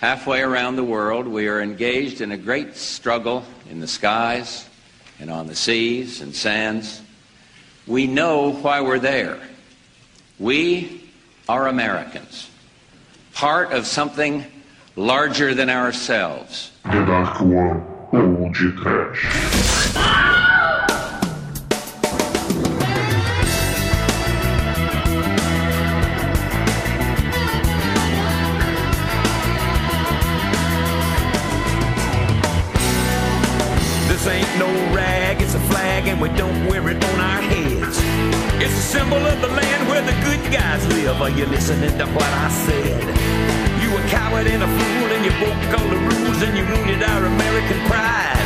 halfway around the world, we are engaged in a great struggle in the skies and on the seas and sands. We know why we're there. We are Americans, part of something larger than ourselves. Where guys live. Are you listening to what I said? You a coward and a fool, and you broke all the rules, and you wounded our American pride.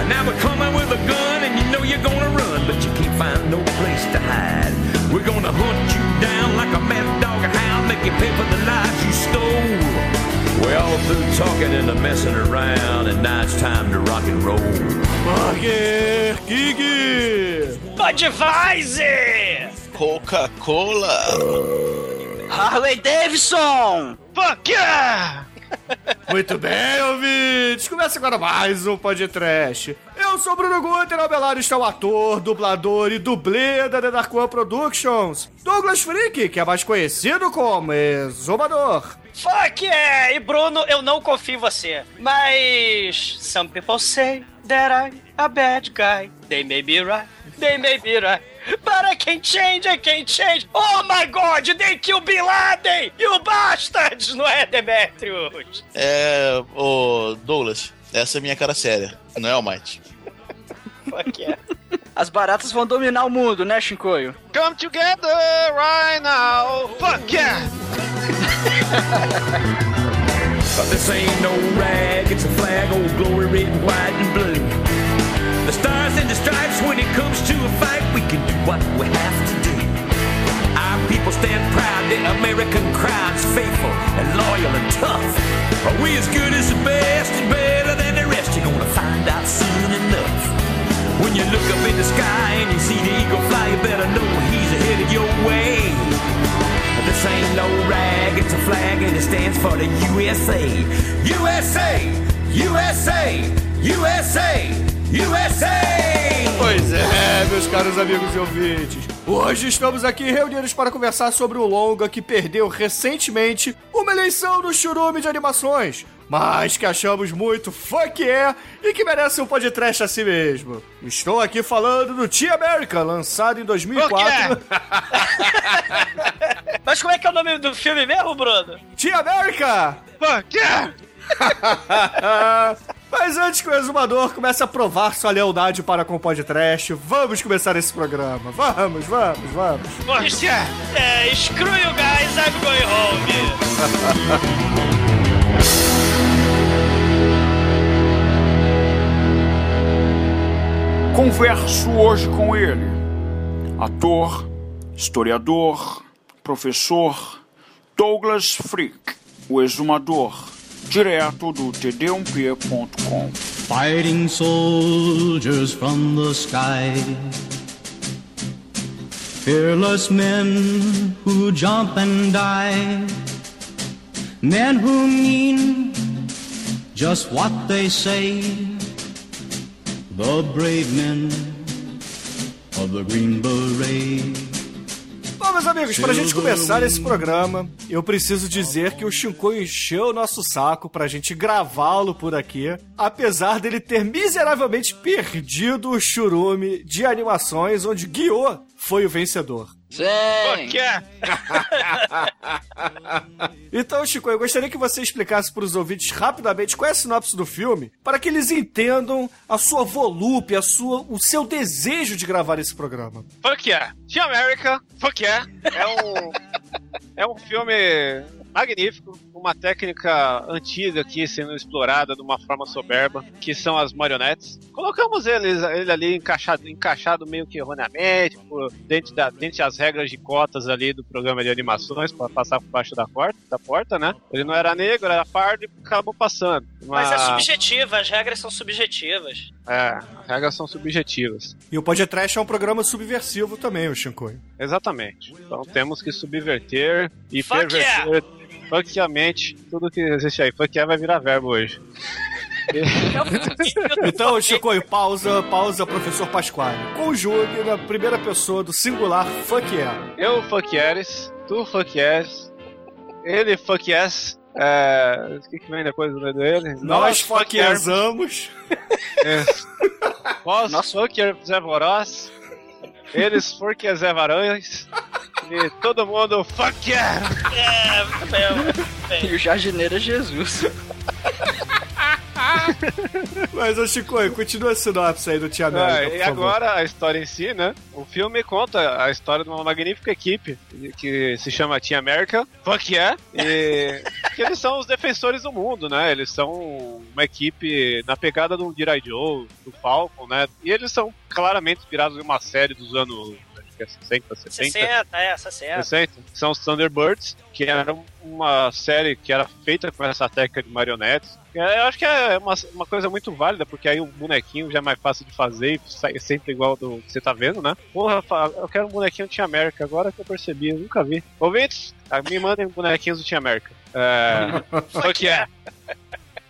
And now we're coming with a gun, and you know you're gonna run, but you can't find no place to hide. We're gonna hunt you down like a mad dog or hound, make you pay for the lives you stole. We're all through talking and the messing around, and now it's time to rock and roll. Burger King! Budweiser! Coca-Cola. Harley Davidson! Fuck yeah! Muito bem, ouvintes! Começa agora mais um podcast. Eu sou o Bruno Guter, ao meu lado está o ator, dublador e dublê da The Dark One Productions, Douglas Freak, que é mais conhecido como Exumador. Fuck yeah! E Bruno, eu não confio em você. Mas. Some people say that I'm a bad guy. They may be right. They may be right. But I can change, I can change. Oh my god, they kill Bin Laden! You bastards! Não é, Demetrius? É, ô Douglas, essa é minha cara séria, não é, Almighty? Fuck yeah. As baratas vão dominar o mundo, né, Shinkoio? Come together right now. Fuck yeah! But this ain't no rag, it's a flag, old glory red, white, and blue. The stars and the stripes, when it comes to a fight, we can do what we have to do. Our people stand proud, the American crowd's faithful and loyal and tough. Are we as good as the best and better than the rest? You're gonna find out soon enough. When you look up in the sky and you see the eagle fly, you better know he's ahead of your way. This ain't no rag, it's a flag and it stands for the USA. USA! USA! USA! USA! Pois é, meus caros amigos e ouvintes. Hoje estamos aqui reunidos para conversar sobre o longa que perdeu recentemente uma eleição no churume de animações, mas que achamos muito fuck yeah e que merece um podcast a si mesmo. Estou aqui falando do Tea America, lançado em 2004. Mas como é que é o nome do filme mesmo, Bruno? Tea America! Fuck yeah! Mas antes que o exumador comece a provar sua lealdade para com o podcast, vamos começar esse programa. Vamos, vamos, vamos. Yeah! É, screw you guys, I'm going home. Converso hoje com ele, ator, historiador, professor Douglas Freak, o exumador, direto do td1p.com. Fighting soldiers from the sky. Fearless men who jump and die. Men who mean just what they say. The brave men of the Green Beret. Meus amigos, pra gente começar esse programa, eu preciso dizer que o Shinkoi encheu o nosso saco pra gente gravá-lo por aqui, apesar dele ter miseravelmente perdido o churume de animações onde Guiô foi o vencedor. Sim! Fuck yeah! Então, Chico, eu gostaria que você explicasse para os ouvintes rapidamente qual é a sinopse do filme, para que eles entendam a sua volúpia, a sua, o seu desejo de gravar esse programa. Fuck yeah. Tia America, fuck yeah. É um, é um filme magnífico, uma técnica antiga aqui sendo explorada de uma forma soberba, que são as marionetes. Colocamos eles, ele ali encaixado, encaixado meio que erroneamente, por, dentro, da, dentro das regras de cotas ali do programa de animações, para passar por baixo da porta, da porta, né? Ele não era negro, era pardo e acabou passando. Mas é subjetiva, as regras são subjetivas. É, as regras são subjetivas. E o Podcast é um programa subversivo também, o Shinkoi. Exatamente. Então temos que subverter e Fuck perverter Funk a mente, tudo que existe aí. Funk vai virar verbo hoje. Então, Chico, pausa, pausa, professor Pasquale. Conjugue na primeira pessoa do singular fuck yeah. Eu fuck yes, tu fuck yes, ele fuck yes. É, o que, que vem depois do dele? Nós fuck yesamos. É. Nós fuck yes Eles fuck yes varões. E todo mundo fuck yeah! É, bem. E o jardineiro é Jesus. Mas, ô Chico, continua a sinopse aí do Tia Ah, América, e por favor. agora a história em si, né? O filme conta a história de uma magnífica equipe que se chama Team America, fuck yeah, e que eles são os defensores do mundo, né? Eles são uma equipe na pegada do G.I. Joe, do Falcon, né? E eles são claramente inspirados em uma série dos anos que é 60, 70. 60, é, 60. 60, que são os Thunderbirds, que era uma série que era feita com essa técnica de marionetes. É, Eu acho que é uma, uma coisa muito válida, porque aí o bonequinho já é mais fácil de fazer e sai sempre igual do que você tá vendo, né? Porra, eu quero um bonequinho do Team América, agora que eu percebi, eu nunca vi. Ouvintes, me mandem bonequinhos do Team América. É. Fuck yeah!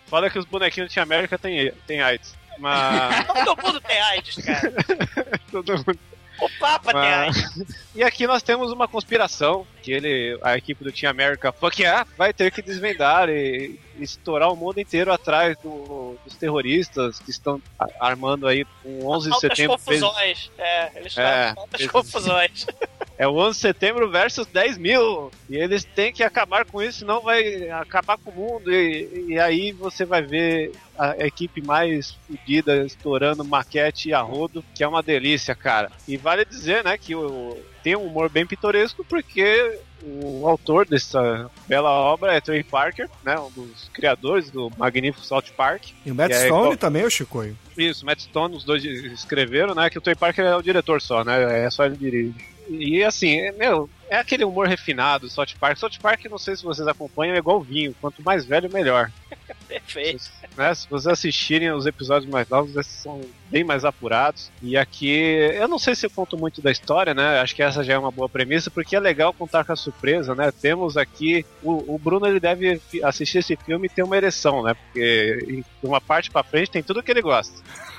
Fala que os bonequinhos do Team América tem, tem AIDS. Mas. Todo mundo tem AIDS, cara. Todo mundo O Papa tem Mas- AIDS. E aqui nós temos uma conspiração que ele, a equipe do Team America Fuck vai ter que desvendar e, e estourar o mundo inteiro atrás do- dos terroristas que estão armando aí um 11 de setembro. confusões. É, eles É, estão confusões. É o 11 de setembro versus 10 mil. E eles têm que acabar com isso, senão vai acabar com o mundo. E, e aí você vai ver a equipe mais fodida estourando maquete a rodo, que é uma delícia, cara. E vale dizer, né, que o, tem um humor bem pitoresco, porque o autor dessa bela obra é Trey Parker, né, um dos criadores do magnífico South Park. E o Matt é Stone igual- também, ô Chico? isso, Matt Stone, os dois escreveram, né? Que o Trey Parker é o diretor só, né? É só ele dirige. E assim, é, meu, é aquele humor refinado do South Park. South Park, não sei se vocês acompanham, é igual vinho. Quanto mais velho, melhor. Perfeito. Né? Se vocês assistirem os episódios mais novos, esses são bem mais apurados. E aqui, eu não sei se eu conto muito da história, né? Acho que essa já é uma boa premissa, porque é legal contar com a surpresa, né? Temos aqui. O, o Bruno ele deve assistir esse filme e ter uma ereção, né? Porque de uma parte pra frente tem tudo que ele gosta.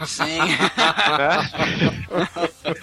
Sim. né?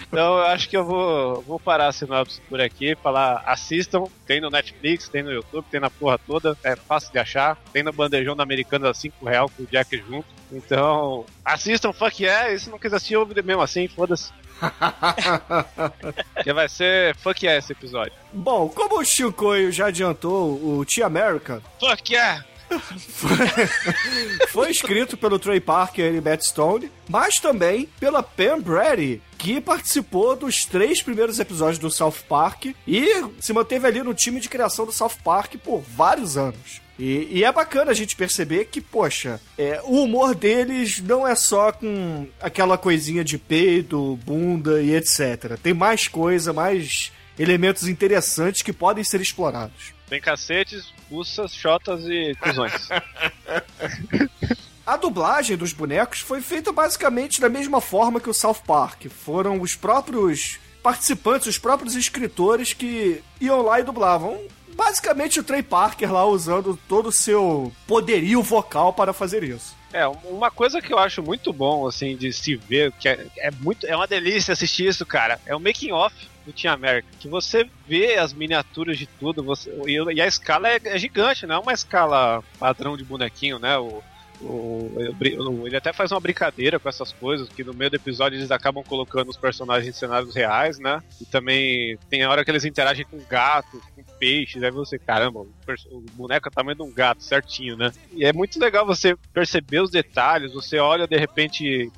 então eu acho que eu vou, vou parar a sinopse por aqui, falar, assistam, tem no Netflix, tem no YouTube, tem na porra toda, é fácil de achar, tem no bandejão da Americana a 5 real com o Jack junto. Então, assistam, fuck yeah, e se não quiser assistir, ouve mesmo assim, foda-se. que vai ser fuck yeah esse episódio. Bom, como o Chicoio já adiantou, o Tia America Fuck yeah! foi escrito pelo Trey Parker e Matt Stone, mas também pela Pam Brady, que participou dos três primeiros episódios do South Park e se manteve ali no time de criação do South Park por vários anos. E, e é bacana a gente perceber que, poxa, é, o humor deles não é só com aquela coisinha de peito, bunda e etc. Tem mais coisa, mais elementos interessantes que podem ser explorados. Tem cacetes, buças, chotas e cuzões. A dublagem dos bonecos foi feita basicamente da mesma forma que o South Park. Foram os próprios participantes, os próprios escritores que iam lá e dublavam. Basicamente o Trey Parker lá usando todo o seu poderio vocal para fazer isso. É, uma coisa que eu acho muito bom, assim, de se ver, que é, é muito, é uma delícia assistir isso, cara, é o making off do Team America, que você vê as miniaturas de tudo, você, e, a escala é, é gigante, não é uma escala padrão de bonequinho, né? O, o- ele até faz uma brincadeira com essas coisas, que no meio do episódio eles acabam colocando os personagens em cenários reais, né? E também tem a hora que eles interagem com gatos, peixes, aí você, caramba, o, boneco é o tamanho de um gato, certinho, né? E é muito legal você perceber os detalhes, você olha de repente,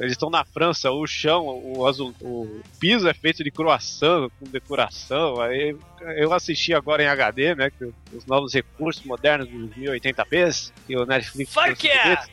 eles estão na França, o chão, o, azul, o piso é feito de croissant com decoração, aí eu assisti agora em HD, né, que os novos recursos modernos dos 1080p, que o Netflix Fuck yeah!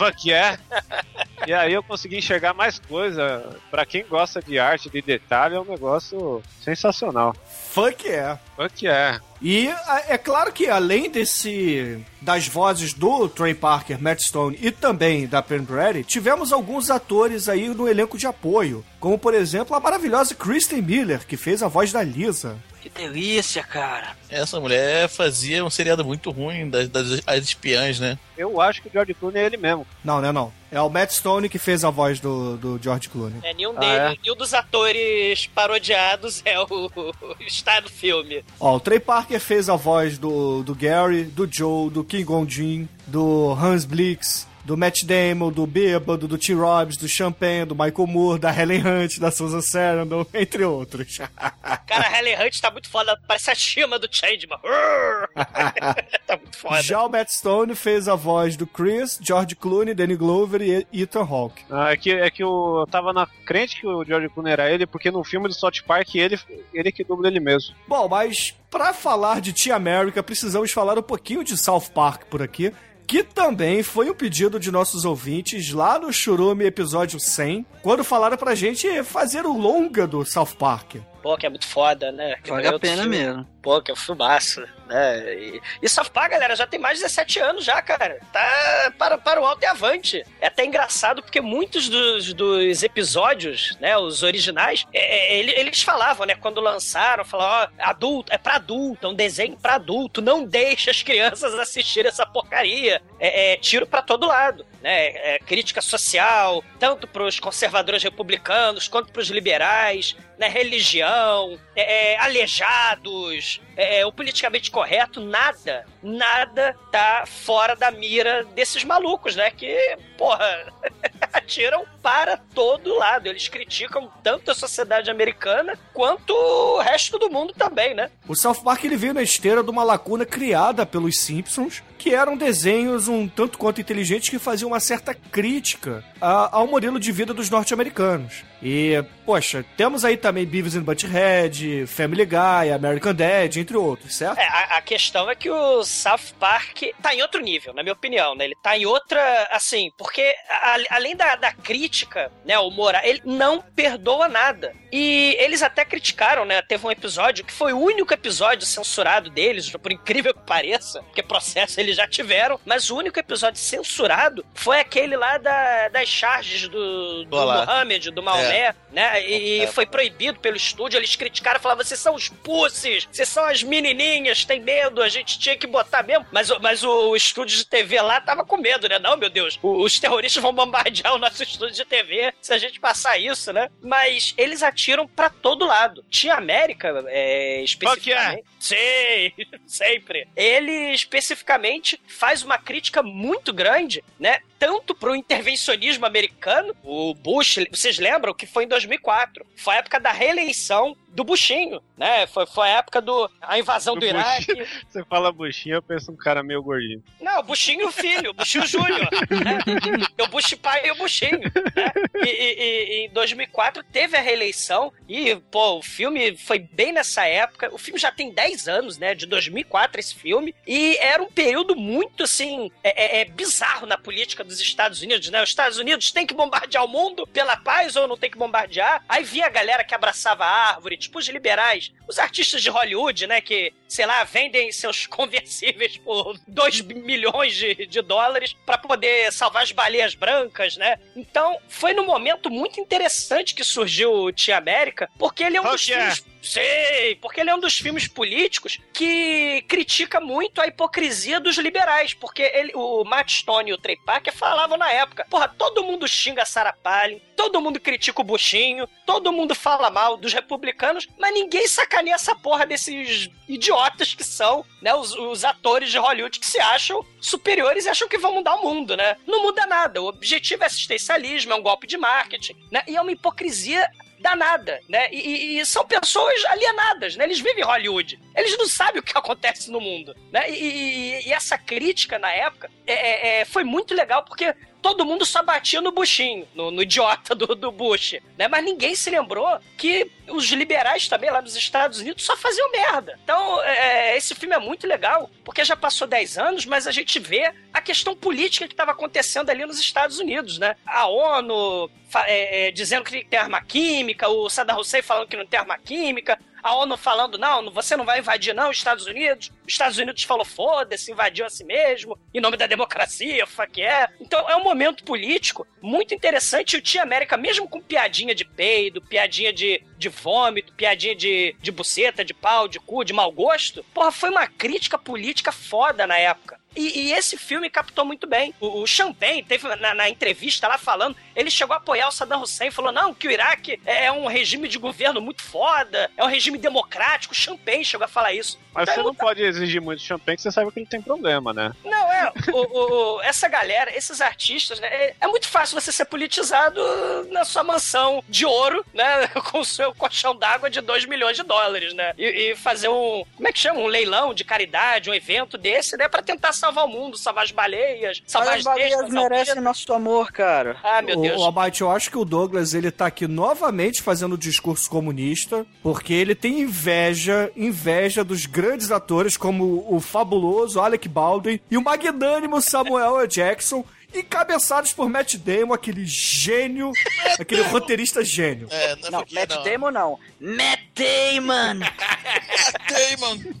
Fuck yeah! E aí eu consegui enxergar mais coisa. Pra quem gosta de arte, de detalhe, é um negócio sensacional. Funk é. Funk é. E a- é claro que além desse das vozes do Trey Parker, Matt Stone e também da Brady, tivemos alguns atores aí no elenco de apoio, como por exemplo a maravilhosa Kristen Miller, que fez a voz da Lisa. Que delícia, cara. Essa mulher fazia um seriado muito ruim das, das as espiãs, né? Eu acho que o George Clooney é ele mesmo. Não, né não. É o Matt Stone que fez a voz do, do George Clooney. É, nenhum, Ah, dele, é? nenhum dos atores parodiados é o, está no filme. Ó, o Trey Parker fez a voz do, do Gary, do Joe, do King Gong-jin, do Hans Blix, do Matt Damon, do Bêbado, do T. Robbins, do Champagne, do Michael Moore, da Helen Hunt, da Susan Sarandon, entre outros. Cara, a Helen Hunt tá muito foda, parece a Shima do Changeman. tá muito foda. Já o Matt Stone fez a voz do Chris, George Clooney, Danny Glover e Ethan Hawke. Ah, é que, é que eu tava na crente que o George Clooney era ele, porque no filme do South Park ele, ele que dubla ele mesmo. Bom, mas pra falar de Tia America, precisamos falar um pouquinho de South Park por aqui, que também foi um pedido de nossos ouvintes lá no Churume episódio 100, quando falaram pra gente fazer o longa do South Park. Pô, que é muito foda, né? Que Vale é a outro pena filme. mesmo. Pô, que é um filmaço, né? E, e Park, galera, já tem mais de 17 anos já, cara. Tá para, para o alto e avante. É até engraçado porque muitos dos, dos episódios, né, os originais, é, é, ele- eles falavam, né, quando lançaram, falavam, ó, adulto, é pra adulto, é um desenho pra adulto, não deixe as crianças assistirem essa porcaria. É, é tiro pra todo lado, né? É crítica social, tanto pros conservadores republicanos quanto pros liberais, né, religião, é, é, aleijados, é, o politicamente correto, nada, nada tá fora da mira desses malucos, né? Que, porra, atiram para todo lado. Eles criticam tanto a sociedade americana quanto o resto do mundo também, né? O South Park ele veio na esteira de uma lacuna criada pelos Simpsons, que eram desenhos um tanto quanto inteligentes que faziam uma certa crítica a- ao modelo de vida dos norte-americanos. E, poxa, temos aí também Beavis and Butthead, Family Guy, American Dad, entre outros, certo? É, a, a questão é que o South Park tá em outro nível, na minha opinião, né? Ele tá em outra, assim, porque a- além da, da crítica, né, o moral, ele não perdoa nada. E eles até criticaram, né? Teve um episódio que foi o único episódio censurado deles, por incrível que pareça, porque processo eles já tiveram, mas o único episódio censurado foi aquele lá da- das charges do, do Olá. Mohammed, do Maomé, né? E É. foi proibido pelo estúdio, eles criticaram, falavam, vocês são os pussies, vocês são as menininhas, tem medo, a gente tinha que botar mesmo. Mas, o- mas o estúdio de TV lá tava com medo, né? Não, meu Deus, o- os terroristas vão bombardear o nosso estúdio de TV se a gente passar isso, né? Mas eles atiram pra todo lado. Tinha América, é, especificamente. Sim, sempre. Ele especificamente faz uma crítica muito grande, né? Tanto pro intervencionismo americano, o Bush, vocês lembram que foi em 2004, foi a época da reeleição do Bushinho, né? Foi, foi a época do a invasão do, Do Iraque. Você fala buchinha, eu penso um cara meio gordinho. Não, Buchinho e o filho, o Buchinho Júnior. Né? O Bush pai e o Buchinho. Né? E, e- e- em 2004 teve a reeleição e, pô, o filme foi bem nessa época. O filme já tem 10 anos, né? De 2004 esse filme. E era um período muito, assim, é, é- é bizarro na política dos Estados Unidos, né? Os Estados Unidos têm que bombardear o mundo pela paz ou não tem que bombardear? Aí vinha a galera que abraçava a árvore, tipo os liberais, os artistas de Hollywood, né? Que, sei lá, vendem seus conversíveis por 2 milhões de, de dólares pra poder salvar as baleias brancas, né? Então, foi num momento muito interessante que surgiu o Tia América, porque ele é um dos é? filmes Sei, porque ele é um dos filmes políticos que critica muito a hipocrisia dos liberais, porque ele, o Matt Stone e o Trey Parker falavam na época, porra, todo mundo xinga a Sarah Palin, todo mundo critica o Buchinho, todo mundo fala mal dos republicanos, mas ninguém sacaneia essa porra desses idiotas que são, né, os, os atores de Hollywood que se acham superiores e acham que vão mudar o mundo, né? Não muda nada, o objetivo é assistencialismo, é um golpe de marketing, né? E é uma hipocrisia danada, né? E, e- e são pessoas alienadas, né? Eles vivem em Hollywood. Eles não sabem o que acontece no mundo, né? E, e- essa crítica na época é- é- é, foi muito legal porque todo mundo só batia no buchinho, no, no idiota do, do Bush, né? Mas ninguém se lembrou que os liberais também lá nos Estados Unidos só faziam merda. Então, é, esse filme é muito legal, porque já passou 10 anos, mas a gente vê a questão política que estava acontecendo ali nos Estados Unidos, né? A ONU é, é, dizendo que tem arma química, o Saddam Hussein falando que não tem arma química, a ONU falando, não, você não vai invadir não os Estados Unidos. Os Estados Unidos falou, foda-se, invadiu a si mesmo, em nome da democracia, fuck yeah. Então é um momento político muito interessante. E o Tia América, mesmo com piadinha de peido, piadinha de, de vômito, piadinha de, de buceta, de pau, de cu, de mau gosto, porra, foi uma crítica política foda na época. E, e esse filme captou muito bem. O, o Champagne teve na, na entrevista lá falando, ele chegou a apoiar o Saddam Hussein, falou: não, que o Iraque é, é um regime de governo muito foda, é um regime democrático. O Champagne chegou a falar isso. Mas Então, você não pode exigir muito champanhe, que você sabe que ele tem problema, né? Não, é. O, o- o- essa galera, esses artistas, né? É, é muito fácil você ser politizado na sua mansão de ouro, né? Com o seu colchão d'água de 2 milhões de dólares, né? E, e fazer um. Como é que chama? Um leilão de caridade, um evento desse, né? Pra tentar salvar o mundo, salvar as baleias, salvar Mas as as baleias bestas, merecem alpinas. nosso amor, cara. Ah, meu Ô, Deus. ô, Abate, eu acho que o Douglas ele tá aqui novamente fazendo discurso comunista, porque ele tem inveja, inveja dos grandes atores como o fabuloso Alec Baldwin e o magnânimo Samuel L. Jackson, encabeçados por Matt Damon, aquele gênio, aquele roteirista gênio. É, não, é Não, Matt não. Damon não. Matt Damon! Damon!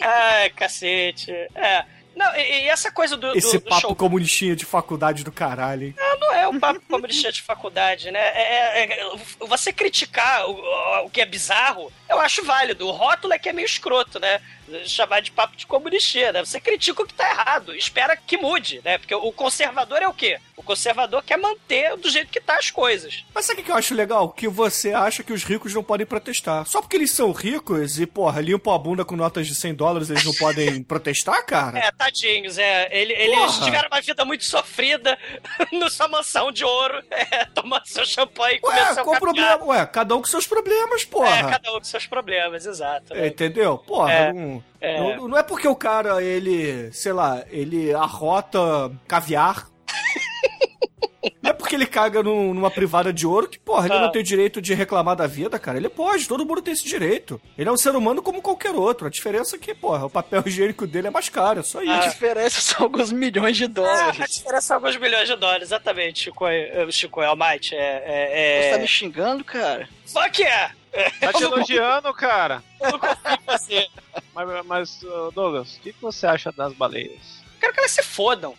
Ai, cacete. É. Não, e, e essa coisa do, do- Esse do papo show comunistinha de faculdade do caralho, hein? Não é um papo comunista de faculdade, né? É- é- é- você criticar o, o que é bizarro, eu acho válido. O rótulo é que é meio escroto, né? Chamar de papo de comunistia, né? Você critica o que tá errado, espera que mude, né? Porque o conservador é o quê? O conservador quer manter do jeito que tá as coisas. Mas sabe o que eu acho legal? Que você acha que os ricos não podem protestar. Só porque eles são ricos e, porra, limpam a bunda com notas de 100 dólares, eles não podem protestar, cara? É, tadinhos, é. Ele- eles tiveram uma vida muito sofrida na sua mansão de ouro, é, tomando seu champanhe e comendo seu qual problema? Ué, cada um com seus problemas, É, porra. cada um com seus problemas, exato. É? Entendeu? Porra, É, não, é. não- não é porque o cara, ele, sei lá, ele arrota caviar. É porque ele caga num- numa privada de ouro que, porra, ele Ah. não tem direito de reclamar da vida, cara. Ele pode, todo mundo tem esse direito. Ele é um ser humano como qualquer outro. A diferença é que, porra, o papel higiênico dele é mais caro, é só A isso. diferença são alguns milhões de Ah, a dólares. diferença é alguns milhões de dólares, exatamente, Chico, eh, Chico Almighty. É, é, Você é... tá me xingando, cara? Fuck yeah! Tá te elogiando, cara. Eu não confio em você. Mas, mas, Douglas, o que que você acha das baleias? Quero que elas se fodam.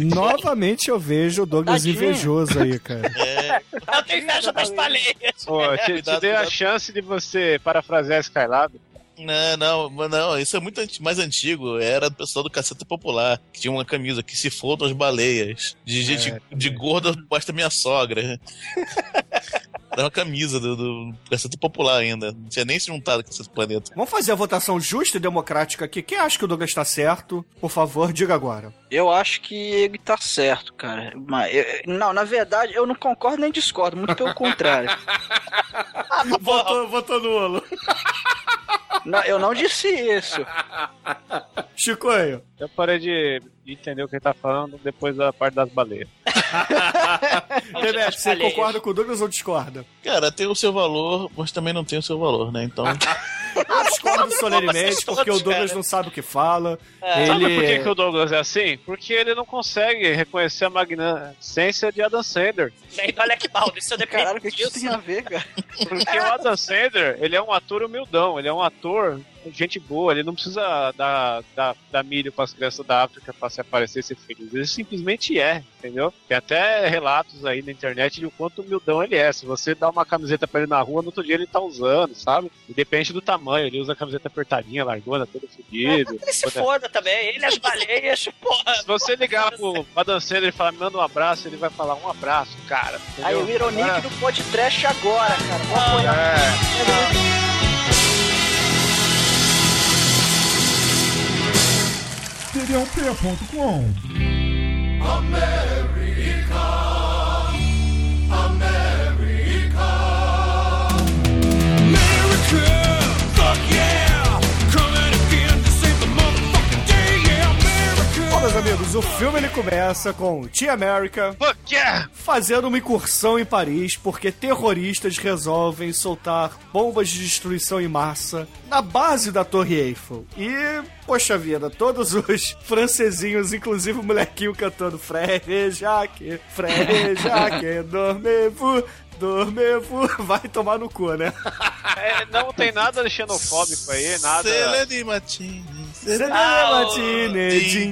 Novamente eu vejo o Douglas Tadinho. invejoso aí, cara. É, Eu tenho inveja das baleias. Pô, te, te Cuidado, dei a chance de você parafrasear Skylab. não, não, não, isso é muito mais antigo. Era do pessoal do Caceta Popular, que tinha uma camisa que se fodam as baleias. De gente de gorda posta minha sogra. Era uma camisa do, do Popular ainda. Não tinha nem se juntado com esse planeta. Vamos fazer a votação justa e democrática aqui. Quem acha que o Douglas tá certo, por favor, diga agora. Eu acho que ele tá certo, cara. Mas, eu- não, na verdade, eu não concordo nem discordo, muito pelo contrário. Votou, votou nulo. Não, eu não disse isso. Chicoio. Eu parei de, de entender o que ele tá falando depois da parte das baleias. Demet, você concorda com o Douglas ou discorda? Cara, tem o seu valor, mas também não tem o seu valor, né? Então. Eu discordo solenemente, porque o Douglas não sabe o que fala. É. Sabe Ele... por que, que o Douglas é assim? Porque ele não consegue reconhecer a magnificência de Adam Sandler. Nem do Alec Baldwin, isso depende Caralho, o que, isso tem a ver, cara? Porque o Adam Sandler, ele é um ator humildão, ele é um ator gente boa, ele não precisa dar, dar, dar milho para as crianças da África para se aparecer e ser feliz. Ele simplesmente é, entendeu? Tem até relatos aí na internet de o quanto humildão ele é. Se você dá uma camiseta para ele na rua, no outro dia ele tá usando, sabe? E depende do tamanho, ele usa a camiseta apertadinha, largona, todo fodido. Ele se foda também, ele e as baleias, porra. Se você ligar pro Sandler e falar, me manda um abraço, ele vai falar um abraço, cara. Aí Entendeu? o Ironic Agora- do podcast agora, cara. Vou apoiar. É. TDUP.com America, o filme ele começa com Team America yeah! fazendo uma incursão em Paris porque terroristas resolvem soltar bombas de destruição em massa na base da Torre Eiffel. E, poxa vida, todos os francesinhos, inclusive o molequinho cantando Frère Jacques, Frère Jacques, dormez-vous, dormez-vous, vai tomar no cu, né? É, não tem nada xenofóbico aí, nada.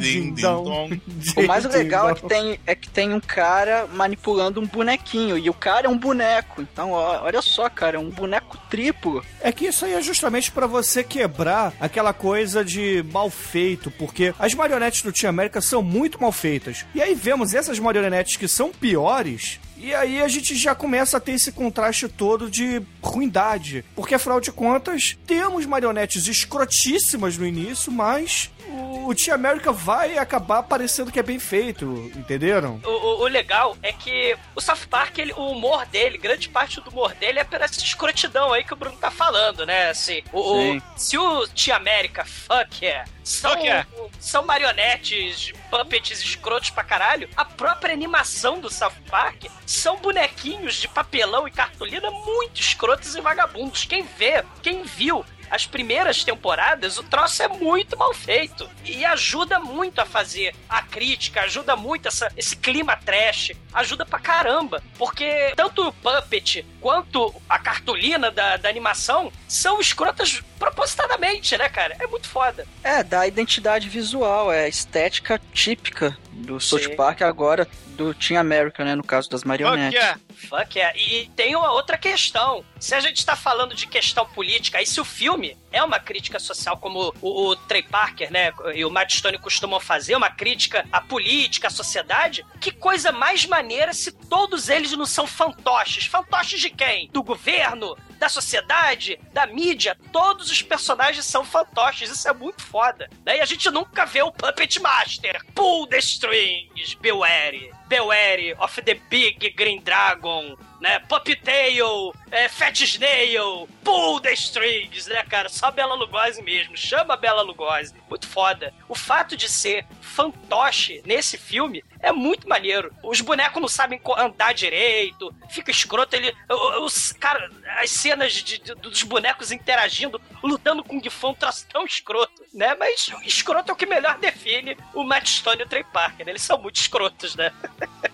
Din, dom. dom. O mais legal é que, tem, é que tem um cara manipulando um bonequinho. E o cara é um boneco. Então, ó, olha só, cara, é um boneco triplo. É que isso aí é justamente pra você quebrar aquela coisa de mal feito, porque as marionetes do Team América são muito mal feitas. E aí vemos essas marionetes que são piores. E aí a gente já começa a ter esse contraste todo de ruindade. Porque afinal de contas, temos marionetes escrotíssimas no início, mas o o Team América vai acabar parecendo que é bem feito, entenderam? O, o- o legal é que o South Park, ele- o humor dele, grande parte do humor dele é pela essa escrotidão aí que o Bruno tá falando, né? Assim, o, o- se o Team América, fuck yeah, são, Fuck yeah. são marionetes, puppets escrotos pra caralho, a própria animação do South Park são bonequinhos de papelão e cartolina muito escrotos e vagabundos. Quem vê, quem viu as primeiras temporadas, o troço é muito mal feito. E ajuda muito a fazer a crítica, ajuda muito essa, esse clima trash, ajuda pra caramba. Porque tanto o Puppet quanto a cartolina da, da animação são escrotas propositadamente, né, cara? É muito foda. É, dá identidade visual, é estética típica do South Sim. Park agora do Team America, né? No caso das Fuck marionetes. yeah! Fuck yeah. E tem uma outra questão. Se a gente tá falando de questão política, aí se o filme é uma crítica social, como o, o Trey Parker, né, e o Matt Stone costumam fazer, uma crítica à política, à sociedade, que coisa mais maneira se todos eles não são fantoches. Fantoches de quem? Do governo? Da sociedade? Da mídia? Todos os personagens são fantoches. Isso é muito foda. Né? E a gente nunca vê o Puppet Master. Pull the strings, beware. Beware of the Big Green Dragon, né? Puppetail, é, Fat Snail, Pull the Strings, né, cara? Só Bela Lugosi mesmo. Chama Bela Lugosi. Muito foda. O fato de ser fantoche nesse filme é muito maneiro. Os bonecos não sabem andar direito, fica escroto. Ele, os, cara, as cenas de- de- dos bonecos interagindo, lutando com o Fu, um tão escroto, né? Mas escroto é o que melhor define o Matt Stone e o Trey Parker. né? Eles são muito escrotos, né?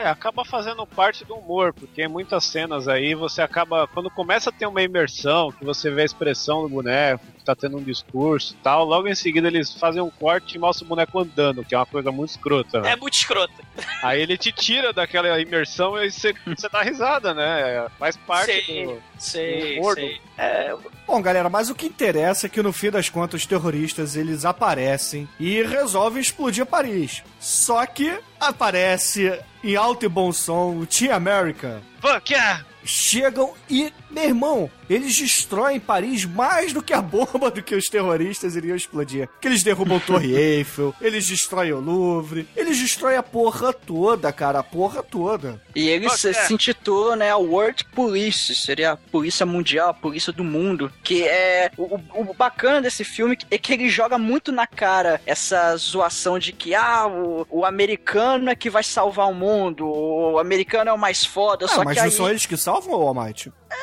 É, acaba fazendo parte do humor, porque em muitas cenas aí você acaba. Quando começa a ter uma imersão, que você vê a expressão do boneco, que tá tendo um discurso e tal, logo em seguida eles fazem um corte e mostram o boneco andando, que é uma coisa muito escrota. né? É muito escroto. Aí ele te tira daquela imersão e você, você dá risada, né? Faz parte Sei, do. sei, humor do-. É, Bom, galera, mas o que interessa é que no fim das contas os terroristas eles aparecem e resolvem explodir Paris. Só que aparece em alto e bom som o Team America. Fuck yeah! Chegam e, meu irmão, eles destroem Paris mais do que a bomba do que os terroristas iriam explodir. Que eles derrubam a Torre Eiffel, eles destroem o Louvre, eles destroem a porra toda, cara, a porra toda. E ele Fuck se, yeah. se intitula, né, a World Police, seria a polícia mundial, a polícia do mundo, que é o, o- o bacana desse filme é que ele joga muito na cara essa zoação de que ah, o, o americano é que vai salvar o mundo, o americano é o mais foda, Ah, só mas que não aí são eles que salvam, ô Almighty? é,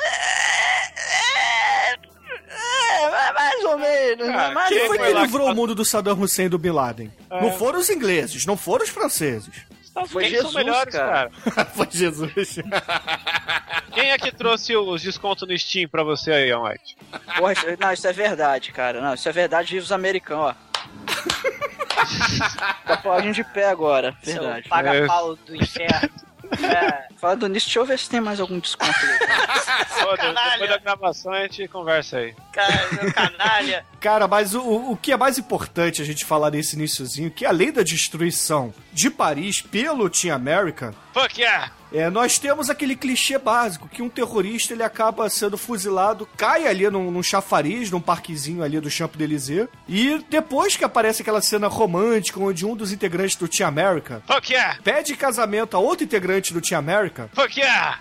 mais ou menos, Cara, mais Quem ou foi que livrou que- o mundo do Saddam Hussein e do Bin Laden? É. Não foram os ingleses, não foram os franceses. Estados Foi Jesus, são melhores, cara. cara. Foi Jesus. Quem é que trouxe os descontos no Steam pra você aí, Almighty? Porra, isso- não, isso é verdade, cara. Não, isso é verdade, viva os americanos, ó. tá paladinho de pé agora, verdade. paga-pau do inferno. É. Falando nisso, deixa eu ver se tem mais algum desconto depois da gravação a gente conversa aí. Cara, meu canalha. Cara, mas o, o que é mais importante a gente falar nesse iniciozinho, que além da destruição de Paris pelo Team America, Fuck yeah! é, nós temos aquele clichê básico, que um terrorista ele acaba sendo fuzilado, cai ali num, num chafariz, num parquezinho ali do Champs-Élysées, e depois que aparece aquela cena romântica onde um dos integrantes do Team America Fuck yeah! pede casamento a outro integrante do Team America, Fuck yeah!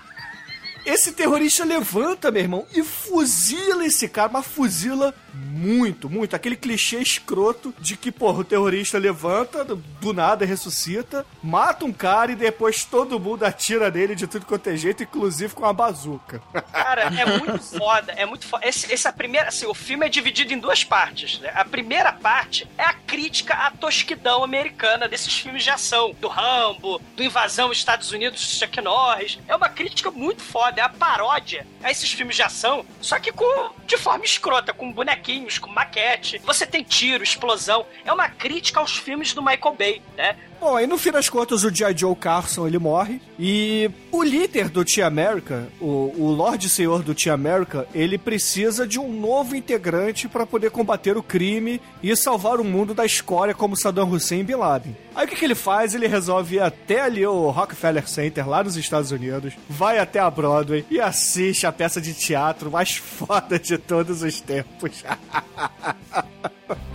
Esse terrorista levanta, meu irmão, e fuzila esse cara, mas fuzila muito, muito. Aquele clichê escroto de que, porra, o terrorista levanta, do, nada ressuscita, mata um cara e depois todo mundo atira nele de tudo quanto é jeito, inclusive com uma bazuca. Cara, é muito foda, é muito foda. Esse, essa primeira, assim, o filme é dividido em duas partes, né? A primeira parte é a crítica à tosquidão americana desses filmes de ação, do Rambo, do Invasão Estados Unidos, do Chuck Norris. É uma crítica muito foda, é a paródia a esses filmes de ação, só que com de forma escrota, com bonequinhos, com maquete. Você tem tiro, explosão. É uma crítica aos filmes do Michael Bay, né? Bom, aí no fim das contas o G.I. Joe Carson ele morre e o líder do Team America, o, o Lorde Senhor do Team America, ele precisa de um novo integrante para poder combater o crime e salvar o mundo da escória como Saddam Hussein e Bin Laden. Aí o que, que ele faz? Ele resolve ir até ali o Rockefeller Center, lá nos Estados Unidos, vai até a Broadway e assiste a peça de teatro mais foda de todos os tempos.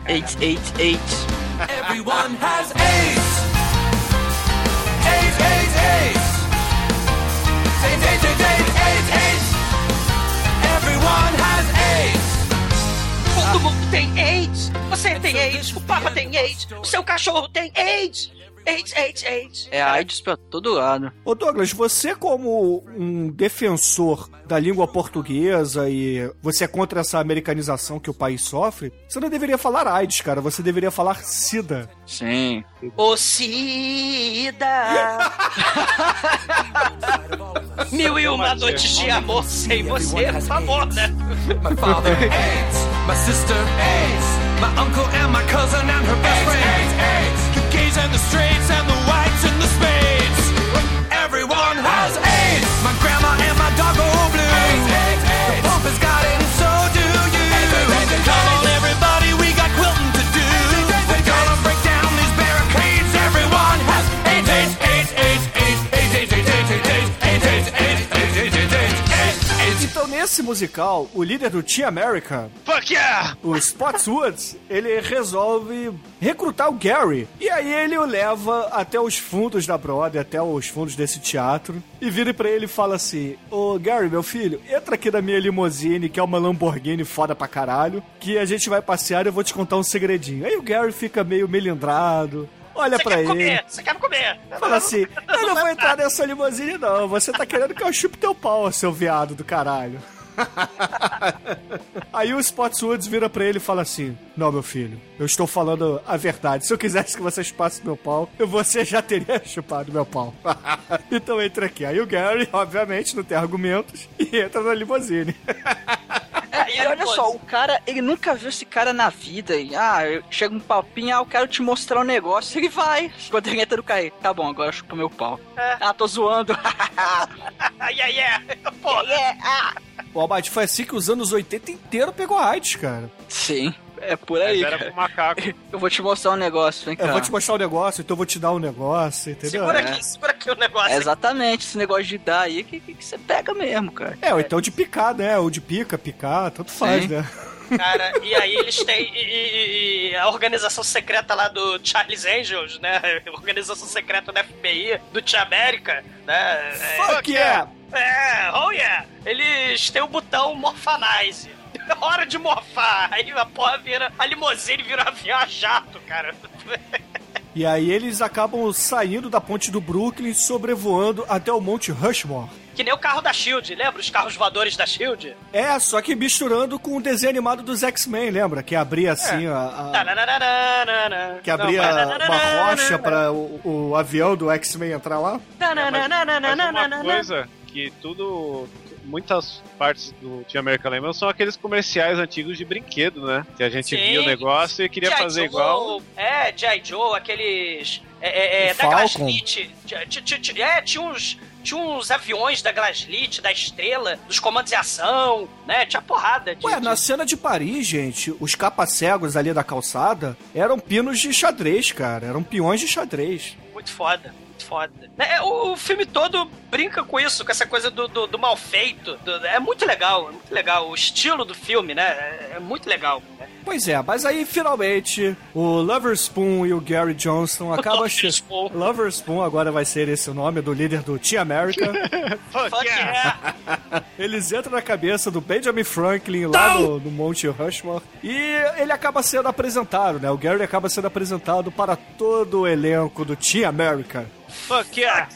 888. Everyone has AIDS. AIDS, AIDS, AIDS. AIDS, AIDS, AIDS, AIDS, AIDS, AIDS. Everyone has AIDS. Todo mundo tem AIDS. Você tem AIDS. O Papa tem AIDS. O seu cachorro tem AIDS. AIDS, AIDS, AIDS. É AIDS pra todo lado. Ô Douglas, você como um defensor da língua portuguesa e você é contra essa americanização que o país sofre, você não deveria falar AIDS, cara, você deveria falar SIDA. Sim. Ô Cida! Mil e uma noites de amor sem você, por favor, né? My father AIDS. My sister AIDS. My uncle and my cousin and her best friend. The gays and the straights nesse musical, o líder do Team America, Fuck yeah! o Spotswoods, ele resolve recrutar o Gary. E aí ele o leva até os fundos da Broadway, até os fundos desse teatro, e vira pra ele e fala assim: Ô Gary, meu filho, entra aqui na minha limousine, que é uma Lamborghini foda pra caralho, que a gente vai passear e eu vou te contar um segredinho. Aí o Gary fica meio melindrado. Olha Você pra quer ele. comer? Você quer comer? Fala assim, eu não vou entrar nessa limousine não, você tá querendo que eu chupe teu pau, seu viado do caralho. Aí o Spotswoods vira pra ele e fala assim: Não, meu filho, eu estou falando a verdade. Se eu quisesse que você chupasse meu pau, você já teria chupado meu pau. então entra aqui. Aí o Gary, obviamente, não tem argumentos, e entra na limousine. E olha só, o cara, ele nunca viu esse cara na vida. E, ah, chega um papinho, ah, eu quero te mostrar um negócio. Ele vai. Quando ele entra no carro, tá bom, agora chupa meu pau. É. Ah, tô zoando. Ai, ai, ai. Pô, é, ah. O Almighty foi assim que os anos 80 inteiro pegou AIDS, cara. Sim, é por aí. Mas era pro macaco. Eu vou te mostrar um negócio, vem cá. Eu vou te mostrar um negócio, então eu vou te dar um negócio, entendeu? segura É. aqui, segura aqui o negócio. É exatamente, esse negócio de dar aí que, que, que você pega mesmo, cara. É, ou então de picar, né? Ou de pica, picar, tanto faz, Sim. né? Cara, e aí eles têm. E, e- e a organização secreta lá do Charles Angels, né? A organização secreta da FBI, do Tia América, né? É, Fuck yeah! É, oh yeah! Eles têm o botão Morphanize. Hora de morfar. Aí a porra vira. A limousine vira um avião a jato, cara. E aí eles acabam saindo da ponte do Brooklyn, sobrevoando até o Monte Rushmore. Que nem o carro da Shield, lembra? Os carros voadores da Shield? É, só que misturando com o desenho animado dos X-Men, lembra? Que abria assim a. a- que abria Não, mas- uma rocha para o, o avião do X-Men entrar lá. Mas uma coisa que tudo. Muitas partes do Team American Lemon são aqueles comerciais antigos de brinquedo, né? Que a gente Sim. via o negócio e queria G.I. fazer Joe, igual. É, G.I. Joe, aqueles. É, é, é, É, tinha uns. Tinha uns aviões da Glaslit, da Estrela, dos comandos de ação, né? Tinha porrada de. Ué, de- na cena de Paris, gente, os capa-cegos ali da calçada eram pinos de xadrez, cara. Eram peões de xadrez. Muito foda, muito foda. É, o, o filme todo brinca com isso, com essa coisa do, do, do mal feito. do- é muito legal, é muito legal. O estilo do filme, né? É, é muito legal. né? Pois é, mas aí finalmente o Lover Spoon e o Gary Johnston acabam Lover Spoon. Lover Spoon agora vai ser esse o nome do líder do Team America. Fuck yeah. Eles entram na cabeça do Benjamin Franklin lá no, no Monte Rushmore e ele acaba sendo apresentado, né? O Gary acaba sendo apresentado para todo o elenco do Team America. Fuck yeah!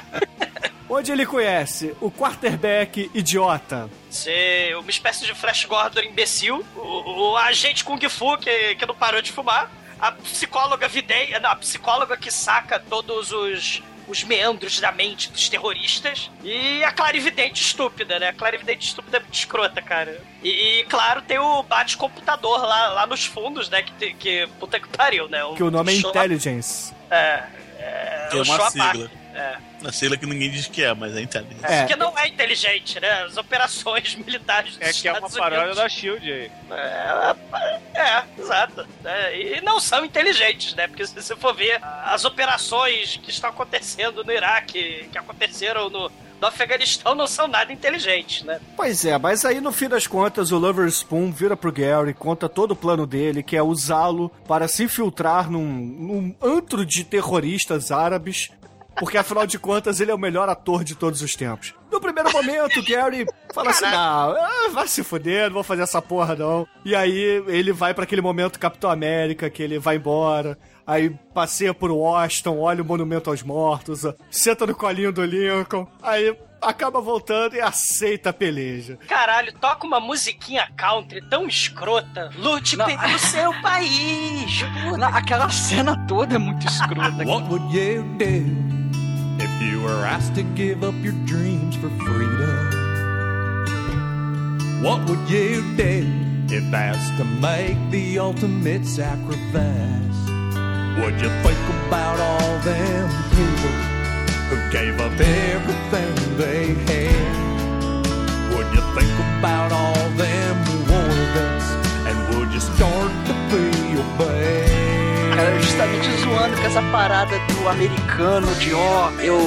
Onde ele conhece o quarterback idiota, Ser uma espécie de Flash Gordon imbecil, o, o agente Kung Fu que, que não parou de fumar, a psicóloga videia, não, a psicóloga que saca todos os, os meandros da mente dos terroristas e a clarividente estúpida, né? A clarividente estúpida é muito escrota, cara. E, e, claro, tem o bate-computador lá, lá nos fundos, né? Que, que puta que pariu, né? que o nome é Intelligence. É, é, Tem uma sigla. É. Na sigla que ninguém diz que é, mas é inteligente. É. Que não é inteligente, né? As operações militares dos É que é uma paródia Unidos. da Shield aí. É, é, exato. É, e não são inteligentes, né? Porque se você for ver as operações que estão acontecendo no Iraque, que aconteceram no, no Afeganistão, não são nada inteligentes, né? Pois é, mas aí no fim das contas o Lover Spoon vira pro Gary, conta todo o plano dele, que é usá-lo para se infiltrar num, num antro de terroristas árabes, porque afinal de contas ele é o melhor ator de todos os tempos. No primeiro momento, o Gary fala assim: não, ah, vai se fuder, não vou fazer essa porra não. E aí ele vai para aquele momento Capitão América, que ele vai embora. Aí passeia por Washington, olha o Monumento aos Mortos, senta no colinho do Lincoln. Aí acaba voltando e aceita a peleja. Caralho, toca uma musiquinha country tão escrota. Lute Não. pelo seu país. Não, aquela cena toda é muito escrota. What would you do you were asked to give up your dreams for freedom? What would you do if asked to make the ultimate sacrifice? Would you think about all them people who gave up everything they had? Would you think about all them com essa parada do americano de ó, eu.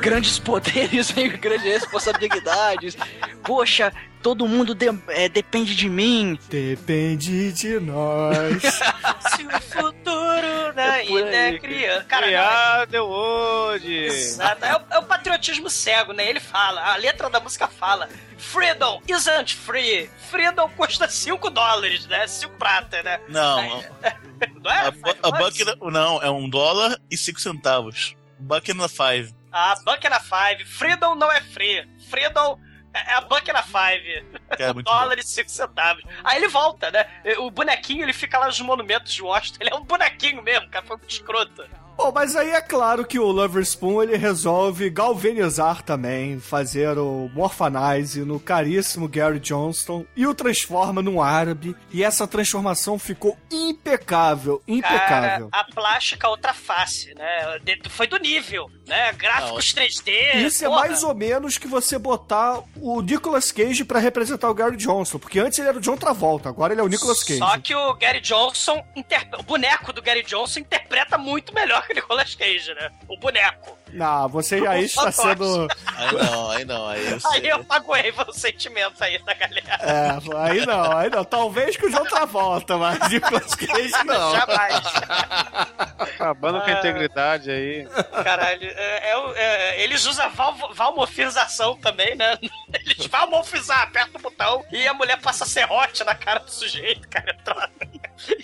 grandes poderes e grandes responsabilidades. Poxa, todo mundo de- é, depende de mim. Depende de nós. Se o futuro né, É por ainda é aí. criança. Cara, não, é- Criado hoje. Exato. É o, é o patriotismo cego, né? Ele fala, a letra da música fala: Freedom isn't free. Freedom custa 5 dólares, né? 5 prata, né? Não, Não é? a, a buck não, é um dólar e cinco centavos. Buck na five. A Buck na 5. Freedom não é free. Freedom é é a Buck na 5. Que é muito dólar e 5 centavos. Aí ele volta, né? O bonequinho, ele fica lá nos monumentos de Washington. Ele é um bonequinho mesmo, cara. Foi muito escroto. Bom, mas aí é claro que o Lover Spoon ele resolve galvanizar também, fazer o Morphanize no caríssimo Gary Johnston e o transforma num árabe. E essa transformação ficou impecável, impecável. Cara, a plástica outra face, né? Foi do nível, né? Gráficos 3D. Isso é porra. mais ou menos que você botar o Nicolas Cage pra representar o Gary Johnson, porque antes ele era o John Travolta, agora ele é o Nicolas Cage. Só que o Gary Johnson, inter- o boneco do Gary Johnson interpreta muito melhor que o Nicolas Cage, né? O boneco. Não, você aí está sendo. Aí não, aí não, aí eu Aí sei. eu magoei o sentimento aí da galera. É, aí não, aí não. Talvez que o John Travolta, mas Nicolas Cage não. Jamais. Acabando com a integridade aí. Caralho, é, é é, eles usam val, valmorfização também, né? Eles valmorfizar, aperta o botão e a mulher passa serrote na cara do sujeito, cara. é.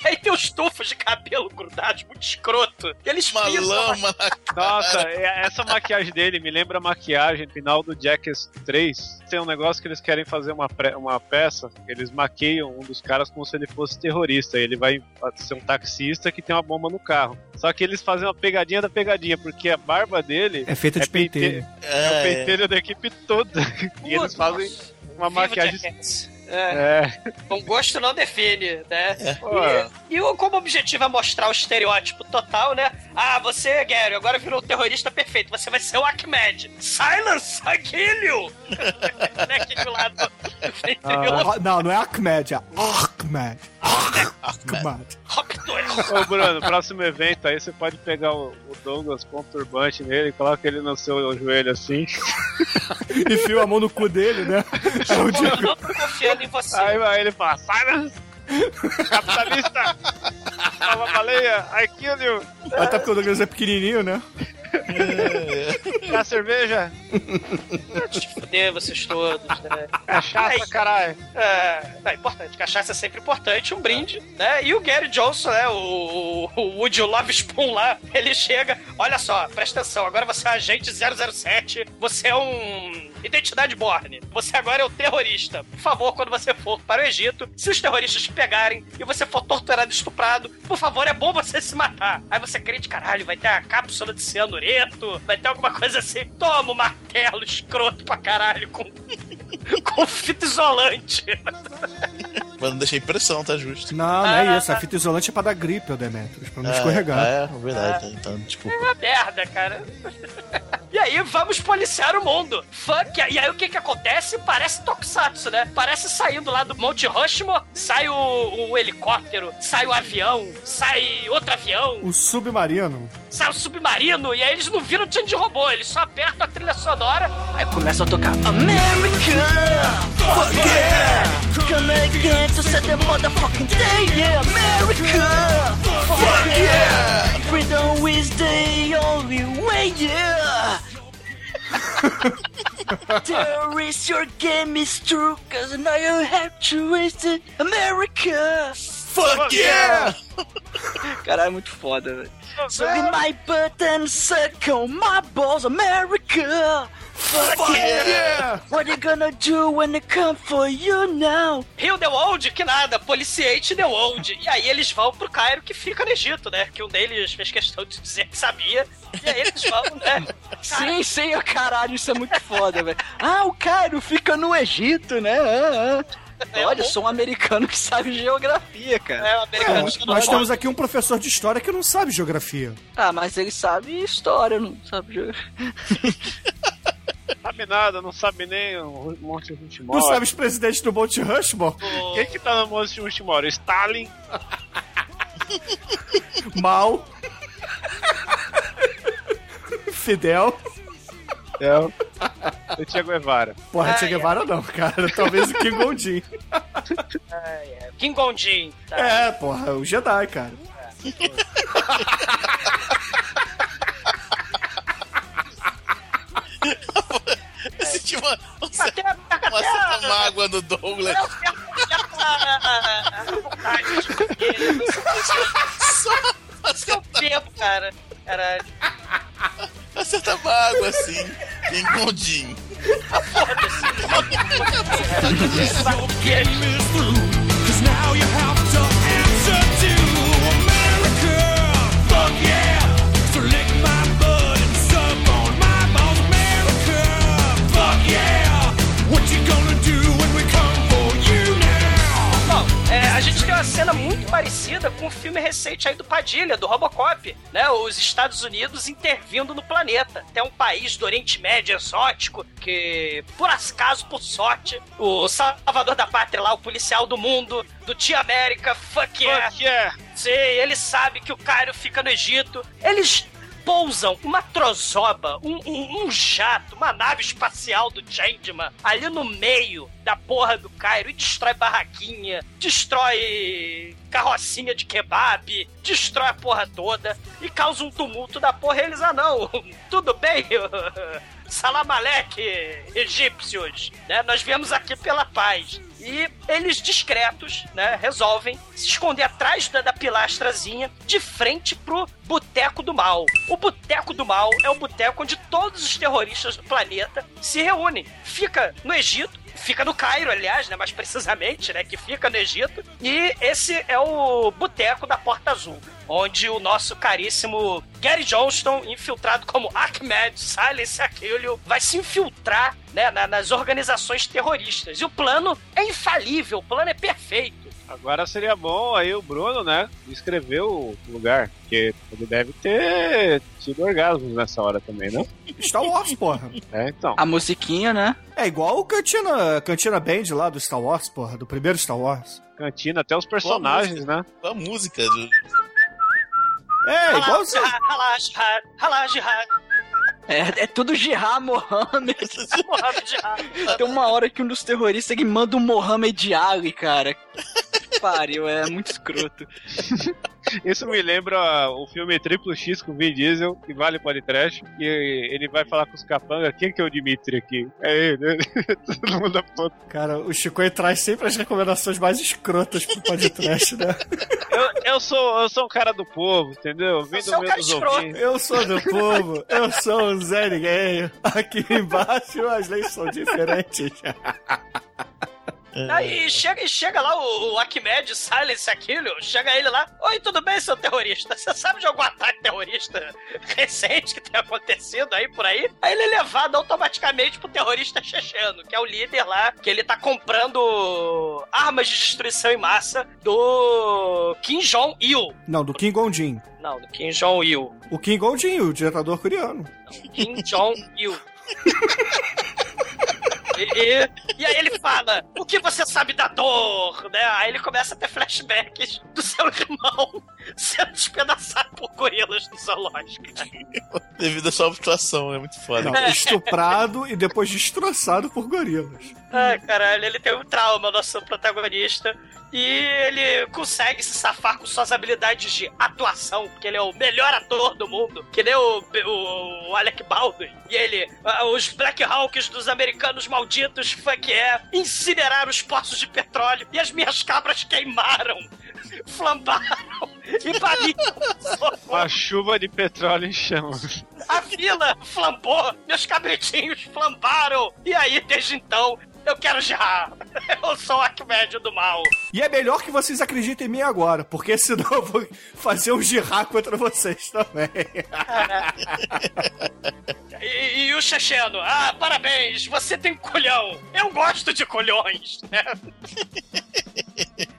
E aí tem os tufos de cabelo grudados, muito escroto. E eles Uma pisam lama na Nossa, é- essa maquiagem dele me lembra a maquiagem final do Jackass 3. Tem um negócio que eles querem fazer uma, uma peça, eles maqueiam um dos caras como se ele fosse terrorista. Ele vai ser um taxista que tem uma bomba no carro. Só que eles fazem uma pegadinha da pegadinha, porque a barba dele É feita de peite- pentelho. é o É, pentelho da equipe toda. e eles fazem uma Viva maquiagem. Jackass. É, É, com gosto não define, né? pô, E, e o- como objetivo é mostrar o estereótipo total, né? Ah, você, Gary, agora virou o terrorista perfeito. Você vai ser o Ahmed. Silence, I kill you! né, aqui do lado do interior. Ah, Não, não é Ahmed, é Ahmed. Ô Bruno, próximo evento aí você pode pegar o, o Douglas com um turbante nele, coloca ele no seu joelho assim. Enfia a mão no cu dele, né? É o Eu não tô confiando em você. Aí, aí ele fala, Silence! Capitalista! Salva a baleia! I kill you! Até porque o Douglas é pequenininho, né? Quer cerveja? Te fuder, vocês todos, né? Cachaça, Aí. caralho! É, é importante, cachaça é sempre importante, um brinde, né? E o Gary Johnson, né? O, o Woody Love Spoon lá, ele chega, olha só, presta atenção, agora você é um agente 007, você é um identidade borne, você agora é o terrorista. Por favor, quando você for para o Egito, se os terroristas te pegarem e você for torturado estuprado, por favor, é bom você se matar. Aí você crente, caralho, vai ter a cápsula de cianureto, vai ter alguma coisa assim. Toma o martelo escroto pra caralho com, com fita isolante. Mas não deixei pressão, tá justo. Não, não é isso. A fita isolante é pra dar gripe, ô Demetrius, pra não escorregar. É, é verdade. Então, tipo. É uma merda, cara. E aí, vamos policiar o mundo. Fuck. E aí, o que que acontece? Parece Tokusatsu, né? Parece saindo lá do Monte Rushmore, sai o, o helicóptero, sai o avião, sai outro avião, O submarino. sai o submarino, e aí eles não viram time de robô, eles só apertam a trilha sonora, aí começa a tocar America! Fuck yeah! Come again to set the motherfucking day, yeah! America! Fuck yeah! Freedom is the only way, yeah! Terrorist, your game is true, cause now you have to waste it. America! Fuck yeah! Caralho, é muito foda, velho. So in my butt and suck on my balls, America! Fuck, yeah! What you gonna do when they come for you now? Rio the World? Que nada, policiate the World. E aí eles vão pro Cairo que fica no Egito, né? Que um deles fez questão de dizer que sabia. E aí eles vão, né? Sim, sim, oh, caralho, isso é muito foda, velho. Ah, o Cairo fica no Egito, né? Ah, ah. Olha, eu sou um americano que sabe geografia, cara. É, um americano É, nós temos aqui um professor de história que não sabe geografia. Ah, mas ele sabe história, não sabe geografia. Sabe nada, não sabe nem o Monte Rushmore. Não sabe os presidentes do Monte Rushmore? Quem que tá no Monte Rushmore? Stalin? Mal. Fidel. Fidel. E Che Guevara. Porra, Che Guevara não, cara. Talvez o Kim Gondin. Kim Gondin. Tá. É, porra, o Jedi, cara. Eu senti uma, uma, Até, até, uma certa mágoa no Douglas. Seu tempo, cara. Caralho. Uma certa mágoa, assim. Em Gondim. Cause a gente tem uma cena muito parecida com um filme recente aí do Padilha, do Robocop, né? Os Estados Unidos intervindo no planeta. Tem um país do Oriente Médio exótico que, por acaso, por sorte, o salvador da pátria lá, o policial do mundo, do Tia América, fuck yeah. Fuck yeah! Sim, ele sabe que o Cairo fica no Egito. Eles pousam uma trozoba, um, um- um jato, uma nave espacial do Changeman ali no meio da porra do Cairo e destrói barraquinha, destrói carrocinha de kebab, destrói a porra toda e causa um tumulto da porra. Eles, ah não, tudo bem, Salam Alek, egípcios, né? Nós viemos aqui pela paz. E eles, discretos, né, resolvem se esconder atrás da, da pilastrazinha de frente pro Boteco do Mal. O Boteco do Mal é o boteco onde todos os terroristas do planeta se reúnem. Fica no Egito, fica no Cairo, aliás, né, mais precisamente, né, que fica no Egito. E esse é o Boteco da Porta Azul, onde o nosso caríssimo Gary Johnston, infiltrado como Ahmed Silence Aquilio, vai se infiltrar né, na- nas organizações terroristas. E o plano é infalível, o plano é perfeito. Agora seria bom aí o Bruno, né, escrever o lugar, porque ele deve ter tido orgasmos nessa hora também, não? Star Wars, porra. É, então. A musiquinha, né? É igual o Cantina, Cantina Band lá do Star Wars, porra, do primeiro Star Wars. Cantina, até os personagens, né? A música do. É, igual você. É, é tudo Jihad. Mohammed jihad. Tem uma hora que um dos terroristas ele manda um Mohammed Ali, cara. Pariu, é muito escroto. Isso me lembra o filme Triplo X com Vin Diesel, que vale podcast, e ele vai falar com os capangas, quem que é o Dimitri aqui? É ele, todo mundo aponta. Cara, o Chico aí traz sempre as recomendações mais escrotas pro podcast, né? Eu, eu, sou, eu sou um cara do povo, entendeu? Você do é meio cara dos ouvintes. Eu sou do povo, eu sou o Zé Ninguém. Aqui embaixo as leis são diferentes. Aí chega, e chega lá o, o Arquimedes Silence aquilo, chega ele lá. Oi, tudo bem, seu terrorista? Você sabe de algum ataque terrorista recente que tenha acontecido aí por aí? Aí ele é levado automaticamente pro terrorista checheno, que é o líder lá, que ele tá comprando armas de destruição em massa do Kim Jong-il. Não, do Kim Gon-jin. Não, do Kim Jong-il. O Kim Gon-jin, o ditador coreano. Kim Jong-il. E, e- e aí ele fala, o que você sabe da dor, né? Aí ele começa a ter flashbacks do seu irmão sendo despedaçado por gorilas no zoológico. Devido à sua situação, é muito foda. Não, estuprado e depois destroçado por gorilas. Ai, caralho, ele tem um trauma, nosso protagonista. E ele consegue se safar com suas habilidades de atuação, porque ele é o melhor ator do mundo, que nem o, o, o Alec Baldwin. E ele, os Black Hawks dos americanos malditos, fuck é, incineraram os poços de petróleo e as minhas cabras queimaram, flambaram e baniram. Uma chuva de petróleo em chamas. A vila flambou, meus cabritinhos flambaram. E aí, desde então, eu quero já. Eu sou o Arquimédio do mal. E é melhor que vocês acreditem em mim agora, porque senão eu vou fazer um girá contra vocês também. E, e o Checheno, ah, parabéns, você tem colhão. Eu gosto de colhões, né?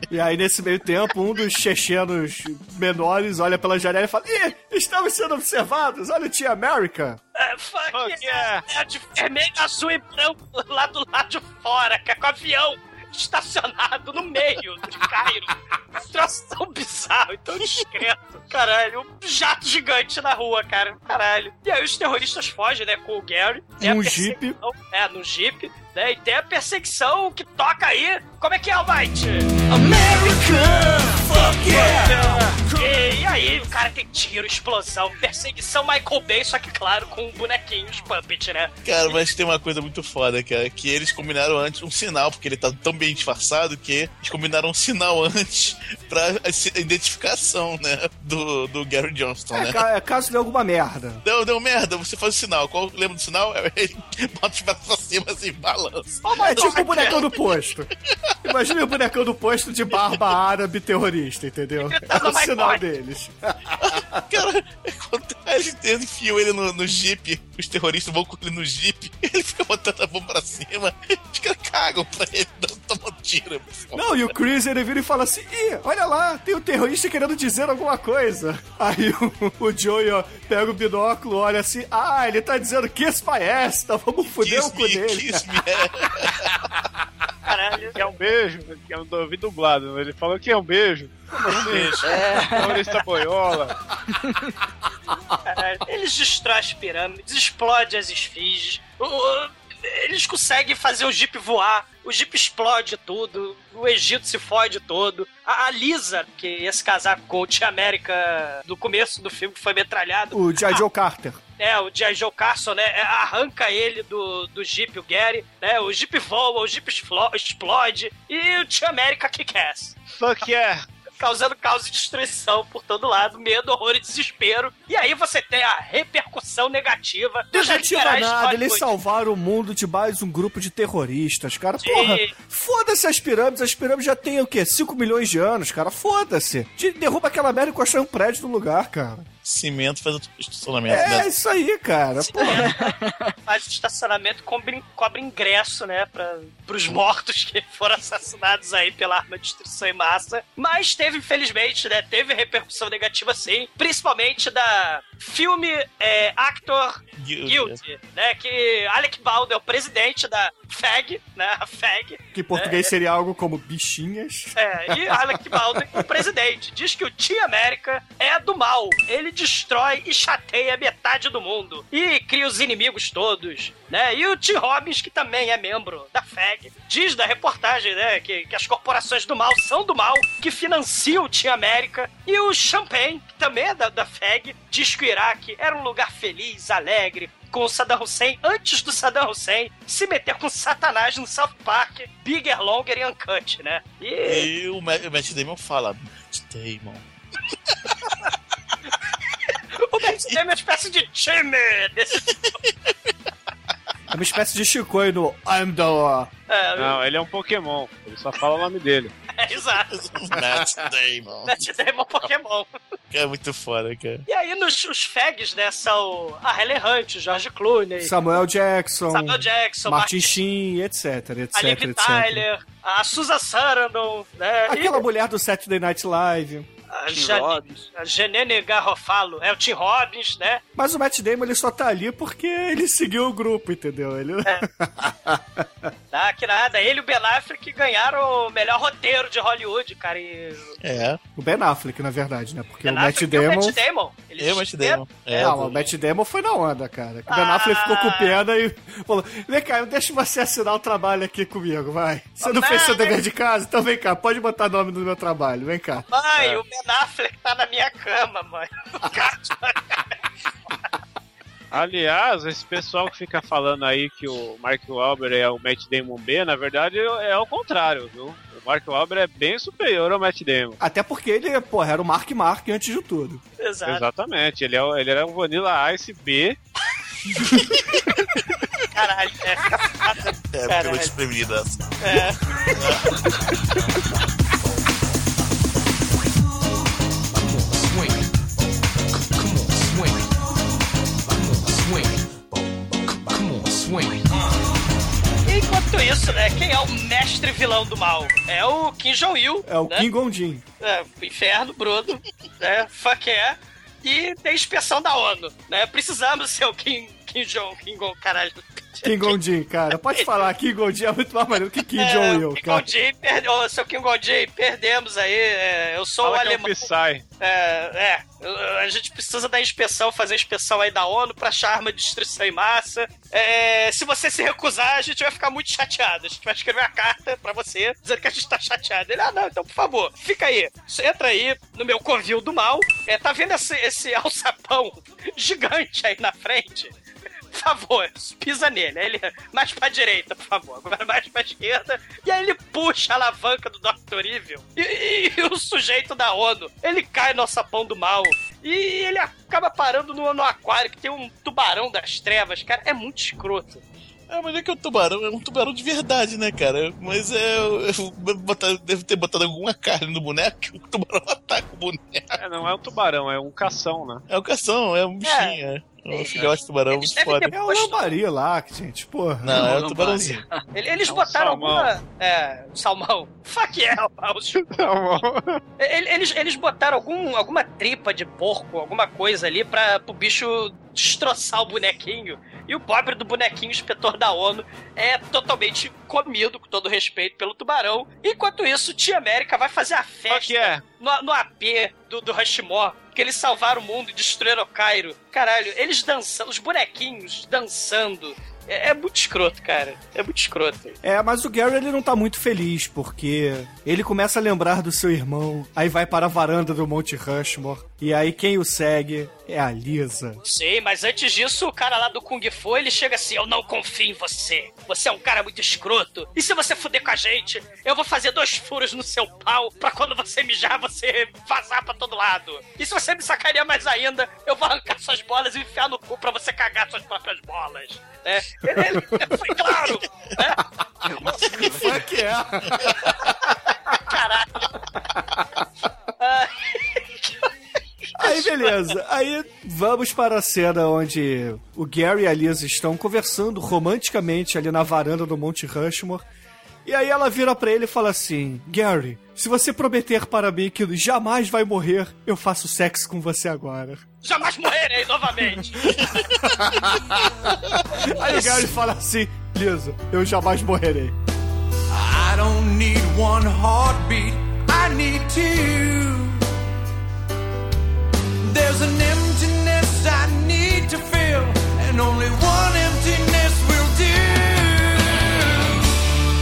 E aí, nesse meio tempo, um dos chechenos menores olha pela janela e fala: Ih, estamos sendo observados, olha o Tia América. É, fuck, Fuck yeah. é, de vermelho, azul e branco lá do lado de fora, que é com avião estacionado no meio de Cairo. Um troço tão bizarro e tão discreto. Caralho, um jato gigante na rua, cara. Caralho. E aí os terroristas fogem, né, com o Gary. A Num perseguição- É, no Jeep. Né, e tem a perseguição que toca aí. Como é que é, Almighty? E, e aí, o cara tem tiro, explosão, perseguição Michael Bay, só que claro, com bonequinhos puppet, né? Cara, mas tem uma coisa muito foda, cara, que eles combinaram antes um sinal, porque ele tá tão bem disfarçado que eles combinaram um sinal antes pra identificação, né, do, do Gary Johnston, É, né? ca- é caso de alguma merda. Deu, deu merda, você faz o sinal. Qual lembra do sinal? Ele bota os braços pra cima assim, balança. É tipo o bonecão do posto. Imagina o bonecão do posto de barba árabe terrorista, entendeu? É o sinal deles. Cara, quando eles enfiam ele no, no jeep, os terroristas vão com ele no jeep, ele fica botando a mão pra cima, os caras cagam pra ele, dão- tomam tiro. Não, e o Chris ele vira e fala assim: Ih, olha lá, tem um terrorista querendo dizer alguma coisa. Aí o, o Joey ó, pega o binóculo, olha assim: Ah, ele tá dizendo ass, então vamos foder o cu me, dele. kiss me. É. Caralho. Que é um beijo, que eu não ouvi dublado. Ele falou que é um beijo. Como assim? Terrorista boiola. Caralho. Eles destroem as pirâmides, explodem as esfinges. Eles conseguem fazer o Jeep voar. O Jeep explode tudo. O Egito se fode todo. A, a Lisa, que ia se casar com o Tia América do começo do filme, que foi metralhado. O J. Joe Carter. É, o J. Joe Carson, né? é, Arranca ele do, do Jeep, o Gary, né? O Jeep voa, o Jeep explo- explode. E o Tia América kick-ass. Fuck yeah. Causando caos e destruição por todo lado, medo, horror e desespero. E aí você tem a repercussão negativa Negativa nada, eles salvaram o mundo de mais um grupo de terroristas, cara. Porra, foda-se as pirâmides, as pirâmides já têm o quê? 5 milhões de anos, cara. Foda-se. De- Derruba aquela merda e constrói um prédio no lugar, cara. Cimento faz o estacionamento. É né? isso aí, cara. Faz o estacionamento cobre, cobre ingresso, né, para os mortos que foram assassinados aí pela arma de destruição em massa. Mas teve, infelizmente, né, teve repercussão negativa sim, principalmente da filme é, actor Guilty, né? Que Alec Baldwin é o presidente da FAG, né? A FAG. Que em português seria algo como bichinhas. É, e Alec Baldwin, o presidente, diz que o Team América é do mal. Ele destrói e chateia metade do mundo. E cria os inimigos todos, né? E o Tim Robbins, que também é membro da FAG, diz da reportagem, né? Que, que as corporações do mal são do mal, que financiam o Team América. E o Champagne, que também é da, da FAG, diz que Iraque era um lugar feliz, alegre, com o Saddam Hussein antes do Saddam Hussein se meter com Satanás no South Park, Bigger, Longer e Uncut, né? E E o Ma- o Matt Damon fala, Matt Damon. o Matt Damon é uma espécie de time desse... É uma espécie de Chicoio no I'm the Law. É, Não, ele é um Pokémon. Ele só fala o nome dele. é, exato. Matt Damon. Matt Damon é um Pokémon. É muito foda, cara. E aí nos os fags, né, são a Helen Hunt, o George Clooney, Samuel Jackson, Samuel Jackson, Martin Martin Sheen, etc, etc, a Liv. Tyler, a Susan Sarandon, né? Aquela e mulher do Saturday Night Live. a, Tim Jan- Robbins. a Genene Garofalo, é o Tim Robbins, né? Mas o Matt Damon ele só tá ali porque ele seguiu o grupo, entendeu? Ele... Tá, que nada. Ele e o Ben Affleck ganharam o melhor roteiro de Hollywood, cara. E É, O Ben Affleck, na verdade, né? Porque Ben o Matt Affleck e o Damon... Matt Damon. Eles eu, Matt Damon. É, Não, o Matt Damon foi na onda, cara. O Ben Ah. Affleck ficou com pena e falou: Vem cá, deixa você assinar o trabalho aqui comigo, vai. Você não Não, fez seu dever de casa? Então vem cá, pode botar nome no meu trabalho, vem cá. Mãe, o Ben Affleck tá na minha cama, mãe. O Aliás, esse pessoal que fica falando aí que o Mark Wahlberg é o Matt Damon B, na verdade é ao contrário, viu? O Mark Wahlberg é bem superior ao Matt Damon. Até porque ele, porra, era o Mark Mark antes de tudo. Exato. Exatamente, ele, é, o- ele era um Vanilla Ice B. Caralho, é. é Caralho. pela espremida. é. Enquanto isso, né, quem é o mestre vilão do mal? É o Kim Jong-il. É o né? Kim Gondin. É, inferno, Bruno, né? Fuck é. E tem inspeção da ONU, né? Precisamos ser o Kim, Kim Jong, Kim Jong, caralho. Kim Gondin, cara. Pode falar, Kim Gondin é muito mais maneiro que Kim É, Jong-il, Kim cara. Jong-il, perde... Ô, seu Kim Jong-il, perdemos aí. é, eu sou Fala o que é o alemão. Psy. É, é, eu- a gente precisa da inspeção, fazer a inspeção aí da ONU pra achar arma de destruição em massa. É, se você se recusar, a gente vai ficar muito chateado. A gente vai escrever uma carta pra você dizendo que a gente tá chateado. Ele, ah, não, então por favor, fica aí. Entra aí no meu covil do mal. É, tá vendo esse, esse alçapão gigante aí na frente? Por favor, pisa nele. Aí ele, mais pra direita, por favor. Agora mais pra esquerda. E aí ele puxa a alavanca do Dr. Evil. E, e- e o sujeito da ONU, ele cai no sapão do mal. E ele acaba parando no, no aquário que tem um tubarão das trevas. Cara, é muito escroto. É, mas é que o tubarão é um tubarão de verdade, né, cara? Mas é. botar- deve ter botado alguma carne no boneco que o tubarão ataca o boneco. É, não é um tubarão, é um cação, né? É o cação, é um bichinho. É, um filhote de tubarão Eles muito foda. ter É o lambari lá, gente, porra. Não, é Não, o tubarãozinho. Ele- Eles É um botaram salmão. alguma. É, salmão. Fuck yeah. Tá Ele- Eles, eles botaram algum, alguma tripa de porco, alguma coisa ali pra pro bicho destroçar o bonequinho. E o pobre do bonequinho, inspetor da ONU, é totalmente comido, com todo respeito, pelo tubarão. Enquanto isso, Tia América vai fazer a festa que é? no, no AP do, do Rushmore, que eles salvaram o mundo e destruíram o Cairo. Caralho, eles dançando, os bonequinhos dançando. É, é muito escroto, cara. É muito escroto. É, mas o Gary ele não tá muito feliz, porque ele começa a lembrar do seu irmão, aí vai para a varanda do Monte Rushmore, e aí quem o segue é a Lisa. Sim, mas antes disso, o cara lá do Kung Fu, ele chega assim, eu não confio em você. Você é um cara muito escroto. E se você fuder com a gente, eu vou fazer dois furos no seu pau pra quando você mijar, você vazar pra todo lado. E se você me sacaria mais ainda, eu vou arrancar suas bolas e enfiar no cu pra você cagar suas próprias bolas. Né? Ele, ele- foi claro, né? Fuck é. Caralho. Ah, Aí beleza, aí vamos para a cena onde o Gary e a Lisa estão conversando romanticamente ali na varanda do Monte Rushmore. E aí ela vira pra ele e fala assim: Gary, se você prometer para mim que jamais vai morrer, eu faço sexo com você agora. jamais morrerei novamente. Aí o Gary fala assim: Lisa, eu jamais morrerei. I don't need one heartbeat, I need two. There's an emptiness I need to fill, and only one emptiness will do.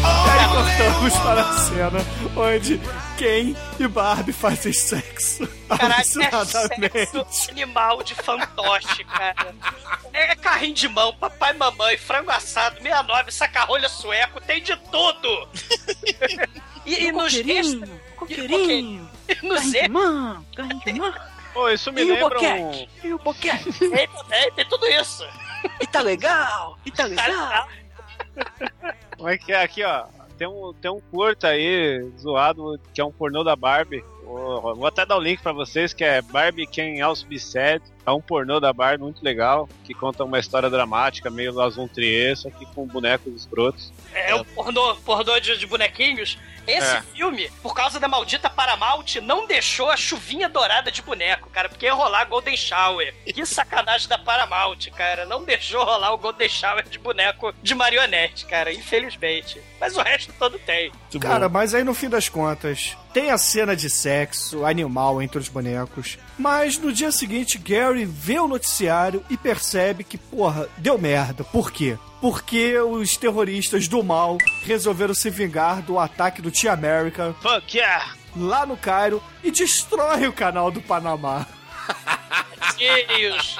E aí cortamos para a cena onde Ken e Barbie fazem sexo Caralho, é sexo animal de fantoche, cara. É carrinho de mão, papai e mamãe, frango assado, 69, saca-rolha sueco, tem de tudo! E, e nos extras... Coqueirinho, E nos carrinho de mão, carrinho de mão. Pô, isso me E o lembra um... boquete? E o boquete? Tem, tem, tem tudo isso. E tá legal? E tá Tá legal? legal. Como é que é? Aqui, ó. Tem um, tem um curta aí, zoado, que é um pornô da Barbie. Vou, vou até dar o link pra vocês, que é Barbie Can Also Be Sad. É um pornô da Barbie muito legal, que conta uma história dramática, meio Las Von Trier, só que com bonecos escrotos. É o pornô, pornô de, de bonequinhos. Esse É. filme, por causa da maldita Paramount, não deixou a chuvinha dourada de boneco, cara, porque ia rolar Golden Shower. Que sacanagem da Paramount, cara. Não deixou rolar o Golden Shower de boneco de marionete, cara, infelizmente. Mas o resto todo tem. Muito Cara, bom. mas aí no fim das contas, tem a cena de sexo animal entre os bonecos. Mas no dia seguinte, Gary vê o noticiário e percebe que, porra, deu merda. Por quê? Porque os terroristas do mal resolveram se vingar do ataque do Tia America Fuck yeah! lá no Cairo e destrói o canal do Panamá. Bonequinhos.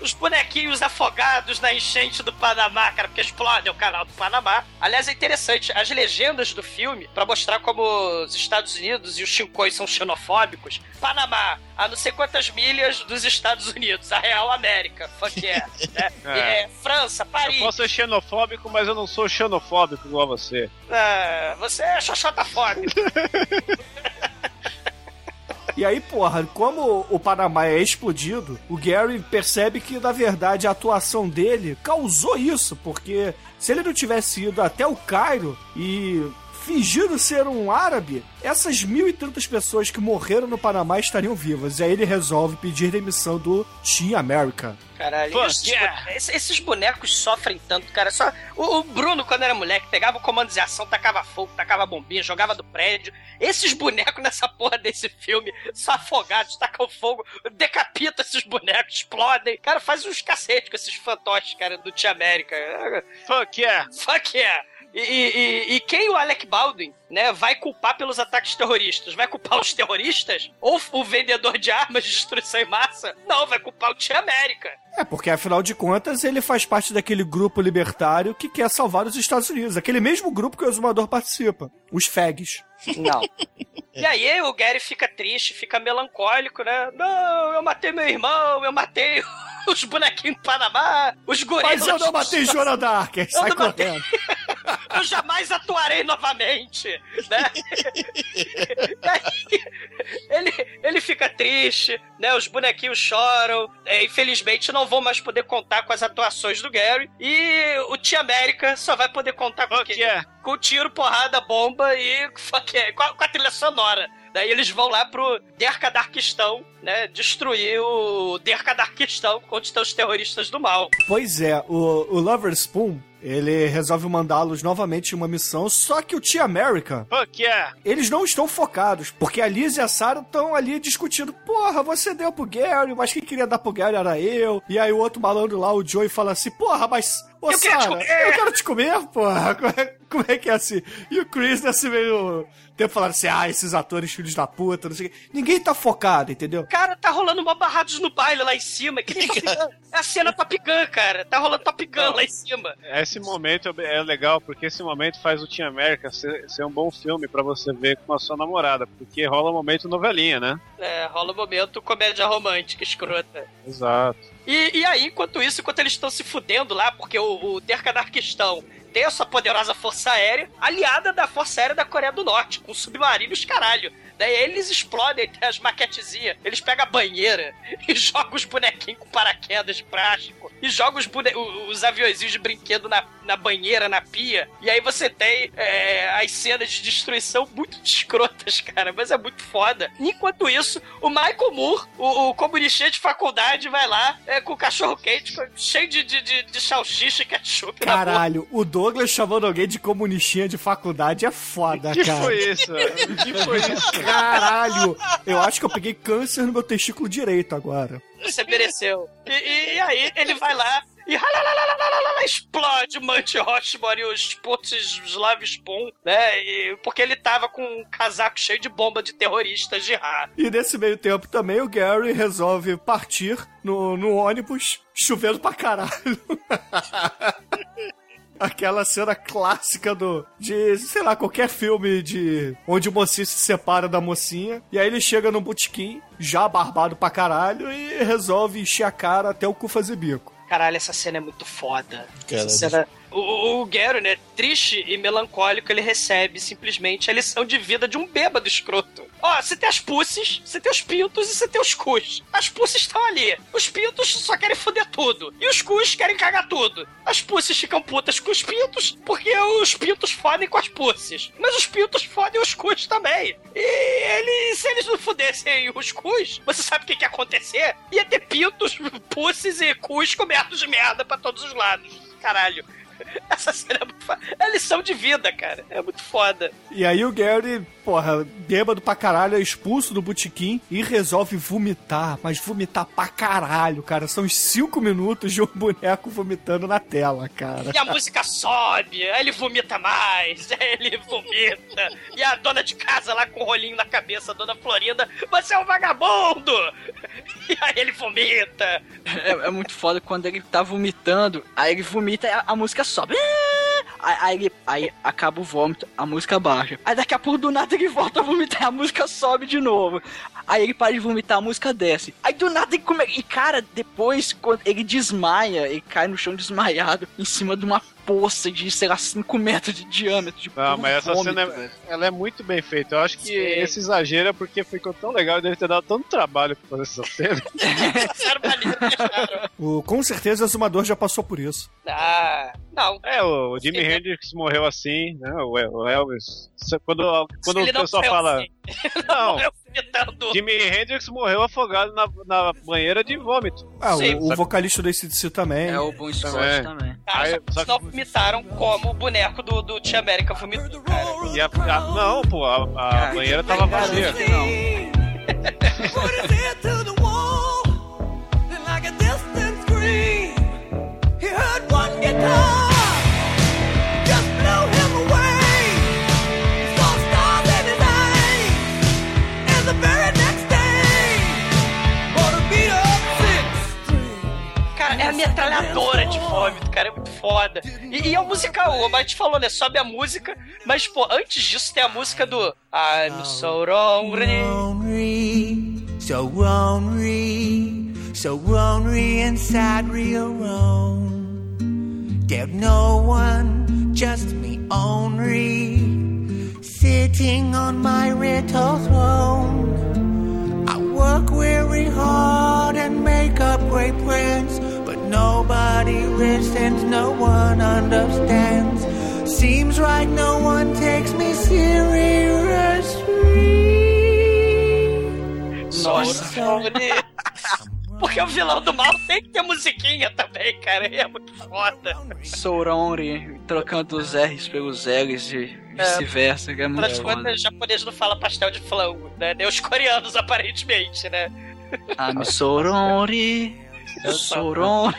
Os bonequinhos afogados na enchente do Panamá, cara, porque explodem o canal do Panamá. Aliás, é interessante, as legendas do filme, pra mostrar como os Estados Unidos e os chincões são xenofóbicos. Panamá, a não sei quantas milhas dos Estados Unidos, a Real América, fuck yeah. né? É. É, França, Eu Paris. posso ser xenofóbico, mas eu não sou xenofóbico igual você. Ah, você é xoxotafóbico. E aí, porra, como o Panamá é explodido, o Gary percebe que, na verdade, a atuação dele causou isso, porque se ele não tivesse ido até o Cairo e fingido ser um árabe, essas mil e tantas pessoas que morreram no Panamá estariam vivas. E aí ele resolve pedir demissão do Team America. Caralho, esses, yeah. bone- esses- esses bonecos sofrem tanto, cara. Só o, o Bruno, quando era moleque, pegava o comando de ação, tacava fogo, tacava bombinha, jogava do prédio. Esses bonecos nessa porra desse filme, só afogados, tacam fogo, decapita esses bonecos, explodem. Cara, faz uns cacete com esses fantoches, cara, do Tia América. Fuck yeah! Fuck yeah! E, e- e- quem o Alec Baldwin, né, vai culpar pelos ataques terroristas? Vai culpar os terroristas? Ou o vendedor de armas de destruição em massa? Não, vai culpar o Tia América. É, porque afinal de contas ele faz parte daquele grupo libertário que quer salvar os Estados Unidos. Aquele mesmo grupo que o Exumador participa. Os FEGs. Não. E aí o Gary fica triste, fica melancólico, né? Não, eu matei meu irmão, eu matei os bonequinhos do Panamá, os gorilas. Mas eu não matei Joana Dark. Aí sai não matei. correndo. Eu jamais atuarei novamente, né? Ele, ele fica triste, né? Os bonequinhos choram. É, infelizmente, não vão mais poder contar com as atuações do Gary. E o Tia América só vai poder contar com o Fuck quê? yeah! Com tiro, porrada, bomba e yeah, com, a, com a trilha sonora. Daí eles vão lá pro Derkadarquistão, né? Destruir o Derkadarquistão contra os terroristas do mal. Pois é, o, o Lover Spoon, ele resolve mandá-los novamente em uma missão, só que o Tia America, Fuck yeah! eles não estão focados, porque a Liz e a Sarah estão ali discutindo, porra, você deu pro Gary, mas quem queria dar pro Gary era eu. E aí o outro malandro lá, o Joey, fala assim, porra, mas... Ô, Eu quero te Sarah, comer." eu quero te comer, porra. Como é, como é que é assim? E o Chris, nesse meio tempo, falando assim, ah, esses atores filhos da puta, não sei o quê. Ninguém tá focado, entendeu? Cara, tá rolando uma barrados no baile lá em cima. Que nem Top Gun. É a cena Top Gun, cara. Tá rolando Top Gun lá em cima. Esse momento é legal, porque esse momento faz o Team América ser, ser um bom filme pra você ver com a sua namorada, porque rola um momento novelinha, né? É, rola um momento comédia romântica, escrota. Exato. E, e aí, enquanto isso, enquanto eles estão se fudendo lá, porque o, o Derkadarquistão tem a sua poderosa força aérea, aliada da força aérea da Coreia do Norte, com submarinos caralho. Daí eles explodem, as maquetezinhas. Eles pegam a banheira e jogam os bonequinhos com paraquedas de plástico. E jogam os, bone... os aviãozinhos de brinquedo na, na banheira, na pia. E aí você tem é, as cenas de destruição muito escrotas, cara. Mas é muito foda. Enquanto isso, o Michael Moore, o, o comunistinha de faculdade, vai lá é, com o cachorro quente, cheio de, de, de, salsicha e ketchup. Caralho, o Douglas chamando alguém de comunistinha de faculdade é foda, que cara. foi isso, que foi isso? Caralho, eu acho que eu peguei câncer no meu testículo direito agora. Você mereceu. E, e- e aí ele vai lá e explode o Monte Rochmore e os Putz Slav Spoon, né? E- porque ele tava com um casaco cheio de bomba de terroristas de rá. E nesse meio tempo também o Gary resolve partir no, no ônibus, chovendo pra caralho. Aquela cena clássica do. de, sei lá, qualquer filme de. onde o mocinho se separa da mocinha. E aí ele chega no botequim, já barbado pra caralho, e resolve encher a cara até o cu fazer bico. Caralho, essa cena é muito foda. Caralho. Essa cena... O, o, o Gary, né, triste e melancólico, ele recebe simplesmente a lição de vida de um bêbado escroto. Ó, você tem as pussies, você tem os pintos e você tem os cus. As pussies estão ali. Os pintos só querem foder tudo. E os cus querem cagar tudo. As pussies ficam putas com os pintos porque os pintos fodem com as pussies. Mas os pintos fodem os cus também. E eles, se eles não fudessem os cus, você sabe o que, ia acontecer? Ia ter pintos, pussies e cus cobertos de merda pra todos os lados. Caralho. Essa cena é. É lição de vida, cara. É muito foda. E aí o Gary, porra, bêbado pra caralho, é expulso do botequim e resolve vomitar, mas vomitar pra caralho, cara. São uns 5 minutos de um boneco vomitando na tela, cara. E a música sobe, aí ele vomita mais, aí ele vomita. E a dona de casa lá com o rolinho na cabeça, a dona Florinda, você é um vagabundo! E aí ele vomita. É, é muito foda quando ele tá vomitando, aí ele vomita e a, a música sobe. Aí, aí, aí acaba o vômito, a música baixa. Aí daqui a pouco do nada ele volta a vomitar, a música sobe de novo. Aí ele para de vomitar, a música desce. Aí do nada ele come... E cara, depois quando ele desmaia, ele cai no chão desmaiado em cima de uma poça de, sei lá, 5 metros de diâmetro. De Não, puro mas essa vômito, cena é, ela é muito bem feita. Eu acho que Sim. esse exagero é porque ficou tão legal e deve ter dado tanto trabalho pra fazer essa cena. O, com certeza o Exumador já passou por isso. Ah, não. É, o Jimi Sim. Hendrix morreu assim, né? O El- o Elvis. Quando, quando o pessoal fala. assim. Não, Morreu vomitando. Jimi Hendrix morreu afogado na, na banheira de vômito. Ah, Sim, o, o vocalista do ACDC também. É o Bon Scott É. também. Ah, Aí, só só que vomitaram como o boneco do, do Tia América vomitou. E a, a- não, pô, a, a Ah, banheira tava vazia. Não. Like a distant scream, he heard one guitar Cara, é a metralhadora de vômito, cara, é muito foda. E, e é um musical, o Mate falou, né? Sobe a música, mas, pô, antes disso tem a música do I'm so lonely. So ornery, so ornery inside real wrong. There's no one, just me only, no one understands. Seems like no one takes me seriously. Nossa. Porque o vilão do mal tem que ter musiquinha também, cara. É muito foda. Sauronri trocando os R's pelos L's e vice-versa, que é muito foda. japonês não fala pastel de flango, né? Nem os coreanos, aparentemente, né? I'm Sauronri, Sauronri.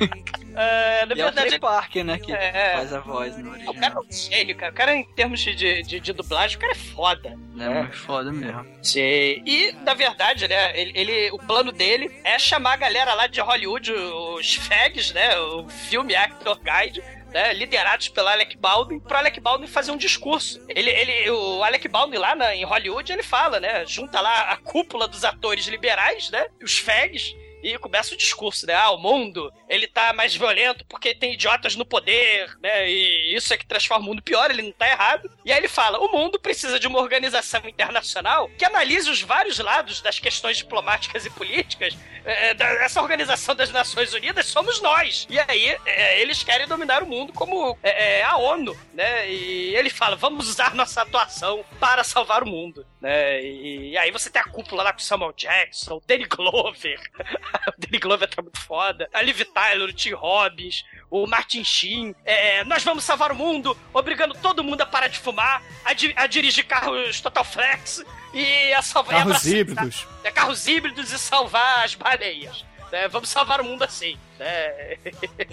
É, na E é o verdade, Parker, né, que É. faz a voz no o original. cara é um gênio, cara. O cara, em termos de, de, de, dublagem, o cara é foda. É muito foda mesmo. Sim. E, na verdade, né, ele, ele- o plano dele é chamar a galera lá de Hollywood, os FAGs, né, o Film Actor Guide, né, liderados pelo Alec Baldwin, pro Alec Baldwin fazer um discurso. Ele, ele, o Alec Baldwin lá na- em Hollywood, ele fala, né, junta lá a cúpula dos atores liberais, né, os FAGs, e começa o discurso, né? Ah, o mundo, ele tá mais violento porque tem idiotas no poder, né? E isso é que transforma o mundo pior, ele não tá errado. E aí ele fala: o mundo precisa de uma organização internacional que analise os vários lados das questões diplomáticas e políticas. É, da- essa organização das Nações Unidas somos nós. E aí é, eles querem dominar o mundo como é, é, a ONU, né? E ele fala: vamos usar nossa atuação para salvar o mundo, né? E, e aí você tem a cúpula lá com Samuel Jackson, o Danny Glover. o Danny Glover tá muito foda. A Liv Tyler, o Tim Robbins, o Martin Sheen. É, nós vamos salvar o mundo, obrigando todo mundo a parar de fumar, a, di- a dirigir carros Total Flex e a salvar. Carros abraçar- híbridos. é, carros híbridos e salvar as baleias. né? Vamos salvar o mundo assim. Né?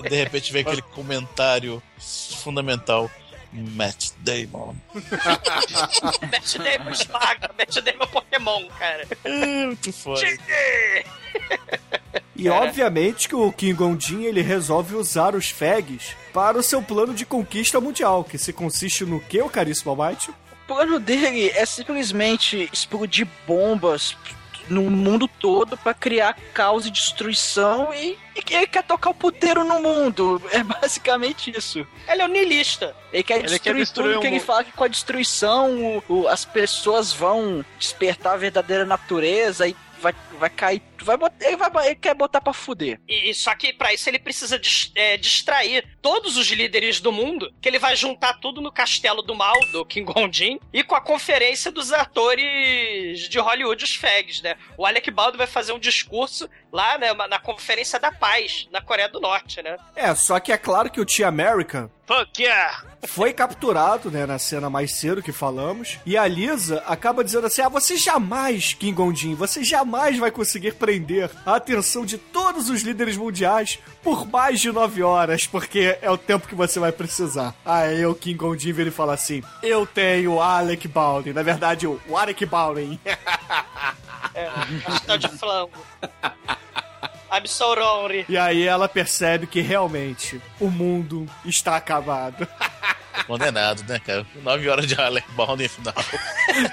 De repente vem aquele comentário fundamental. Matt Damon. Matt Damon esmaga, Matt Damon é Pokémon, cara. É, muito foda. E obviamente que o King Gondin ele resolve usar os FEGs para o seu plano de conquista mundial, que se consiste no que, o caríssimo Almighty? O plano dele é simplesmente explodir bombas no mundo todo pra criar caos e destruição e, e ele quer tocar o puteiro no mundo. É basicamente isso. Ele é um niilista. Ele quer Ele destruir quer destruir tudo o que ele fala que com a destruição o- o- as pessoas vão despertar a verdadeira natureza e vai, vai cair. Vai botar, ele, vai, ele quer botar pra fuder. E só que pra isso ele precisa dis- é, distrair todos os líderes do mundo, que ele vai juntar tudo no castelo do mal, do King Gondin, e com a conferência dos atores de Hollywood, os FEGs, né? O Alec Baldwin vai fazer um discurso lá, né, na conferência da paz, na Coreia do Norte, né? É, só que é claro que o Tia American Fuck yeah! foi capturado, né, na cena mais cedo que falamos, e a Lisa acaba dizendo assim: "Ah, você jamais, King Gondin, você jamais vai conseguir prender a atenção de todos os líderes mundiais por mais de nove horas, porque é o tempo que você vai precisar." Aí o King Gondin vira e fala assim: "Eu tenho o Alec Baldwin, na verdade o Alec Baldwin." É, pastel de flango. I'm so sorry. E aí ela percebe que realmente o mundo está acabado. Condenado, né, cara? Nove horas de Alec Baldwin final.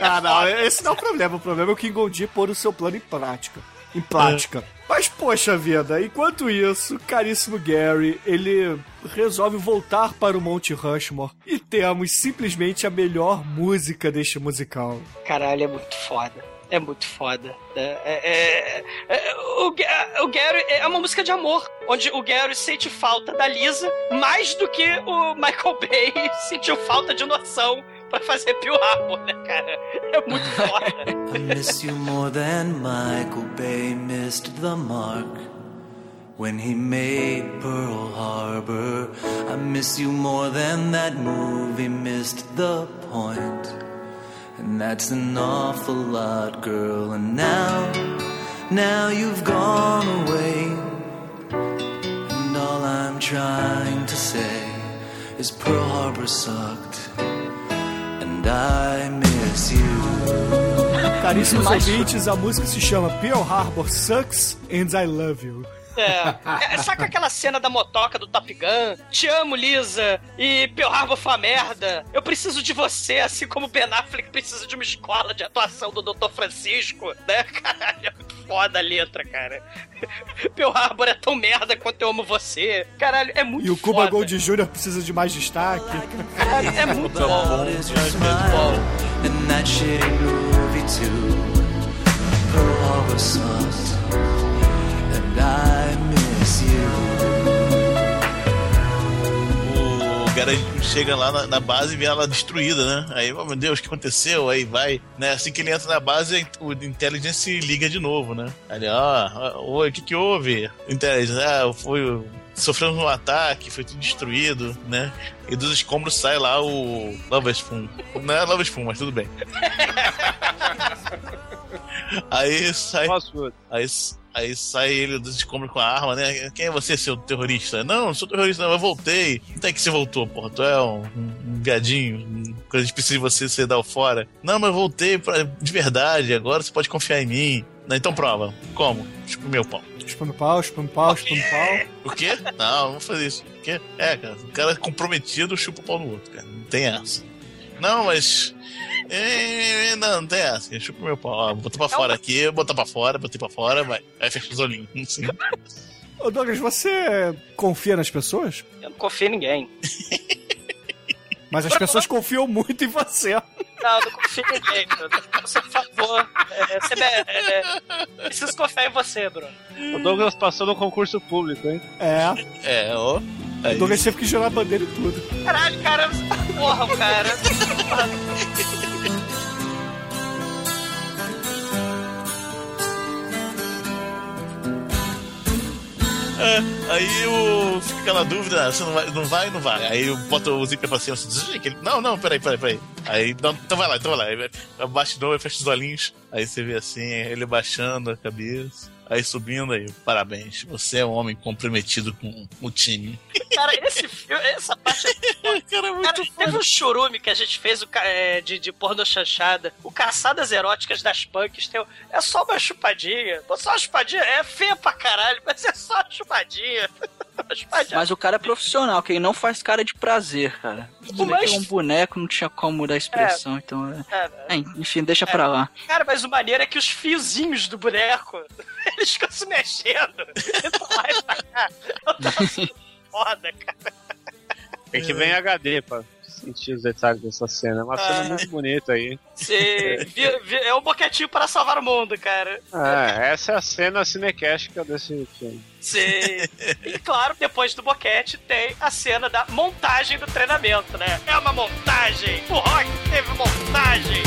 Ah, não, esse não é o problema. O problema é o King Gondi pôr o seu plano em prática. Em prática. Mas, poxa vida, enquanto isso, caríssimo Gary, ele resolve voltar para o Monte Rushmore e temos simplesmente a melhor música deste musical. Caralho, é muito foda. É muito foda. É, é- é- é- o, o Gary é uma música de amor, onde o Gary sente falta da Lisa mais do que o Michael Bay sentiu falta de noção pra fazer Harbor, né, cara? É muito foda. I miss you more than Michael Bay missed the mark when he made Pearl Harbor. I miss you more than that movie missed the point. And that's an awful lot, girl. And now, now you've gone away. And all I'm trying to say is Pearl Harbor sucked. Caríssimos ouvintes, a música se chama Pearl Harbor Sucks and I Love You. É, é, saca aquela cena da motoca do Top Gun? Te amo, Lisa. E Pearl Harbor foi uma merda. Eu preciso de você, assim como Ben Affleck precisa de uma escola de atuação do Dr. Francisco, né? Caralho, é muito foda a letra, cara. Pearl Harbor é tão merda quanto eu amo você. Caralho, é muito E o Cuba foda. Gold Jr. precisa de mais destaque. Caralho, é muito bom. Shitty movie too. Pearl Harbor sucks. O cara chega lá na, na base e vê ela destruída, né? Aí, oh, meu Deus, o que aconteceu? Aí vai, né? Assim que ele entra na base, o Intelligence liga de novo, né? Aí ele, ah, oi, o que que houve? Intelligence, ah, foi... Sofremos um ataque, foi tudo destruído, né? E dos escombros sai lá o Love Spoon. Não é Love Spoon, mas tudo bem. Aí sai. Aí, aí sai ele dos escombros com a arma, né? Quem é você, seu terrorista? Não, não sou terrorista, não, eu voltei. Não tem que você voltou, porra. Tu é um, um, viadinho. um- Quando a gente precisa de você, você dá o fora. Não, mas eu voltei pra, de verdade, agora você pode confiar em mim. Não, Então prova. Como? Tipo, meu pau. Espano pau, espano pau, espano pau. O quê? Não, não vou fazer isso. O quê? É, cara, o cara é comprometido chupa o pau no outro, cara. Não tem essa. Não, mas. É, não, não tem essa. Chupa meu pau. Ó, Botou pra fora aqui, botar pra fora, botei pra fora, vai. Aí fecha os olhinhos. Assim. Ô Douglas, você confia nas pessoas? Eu não confio em ninguém. Mas as pessoas confiam muito em você. Não, eu não confio em ninguém, Bruno. Você, por favor. É, você é, é, preciso confiar em você, Bruno. O Douglas passou no concurso público, hein? É. É, ó. O Douglas teve que gerar a bandeira e tudo. Caralho, cara. Porra, cara. É, aí o, fica aquela dúvida, você não vai, não vai, não vai. Aí eu boto o zíper pra cima, assim, não, não, peraí, peraí, peraí. Aí, não, então vai lá, então vai lá. Aí abaixa de novo, fecha os olhinhos. Aí você vê assim, ele baixando a cabeça. Aí subindo aí, parabéns, você é um homem comprometido com o time. Cara, esse filme, essa parte. cara, muito teve um churume que a gente fez o, é, de, de porno chanchada. O Caçadas Eróticas das Punks tem, é só uma chupadinha. Só uma chupadinha. É feia pra caralho, mas é só uma chupadinha. Uma chupadinha. Mas o cara é profissional, que ele não faz cara de prazer, cara. O Ele mais- é um boneco, não tinha como mudar a expressão, então é... É, é, Enfim, deixa pra lá. Cara, mas o maneiro é que os fiozinhos do boneco, eles ficam se mexendo. Então lá e pra cá. Eu tava assim, foda, cara. Tem que ver em HD pra sentir os detalhes dessa cena. É uma cena Ah. muito bonita aí. Vi- é um boquetinho para salvar o mundo, cara. É, essa é a cena cinecástica desse filme. Sim. E claro, depois do boquete tem a cena da montagem do treinamento, né? É uma montagem. O Rock teve montagem.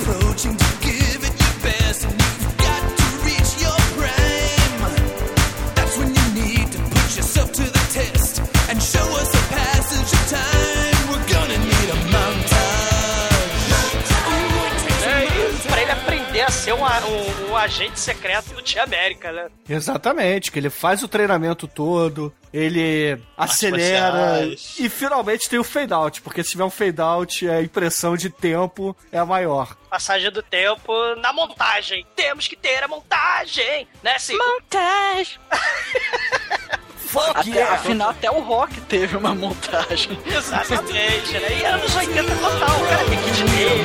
approaching to give it your best, and you've got to reach your prime. That's when you need to put yourself to the test and show us aprender a ser um, um- um agente secreto do Tia América, né? Exatamente, que ele faz o treinamento todo, ele acelera e finalmente tem o fade out, porque se tiver um fade out, a impressão de tempo é a maior. Passagem do tempo na montagem. Temos que ter a montagem, né? Assim, montagem. Até, yeah. Afinal, até o Rock teve uma montagem. Exatamente, né? E anos 80 total, cara, que dinheiro.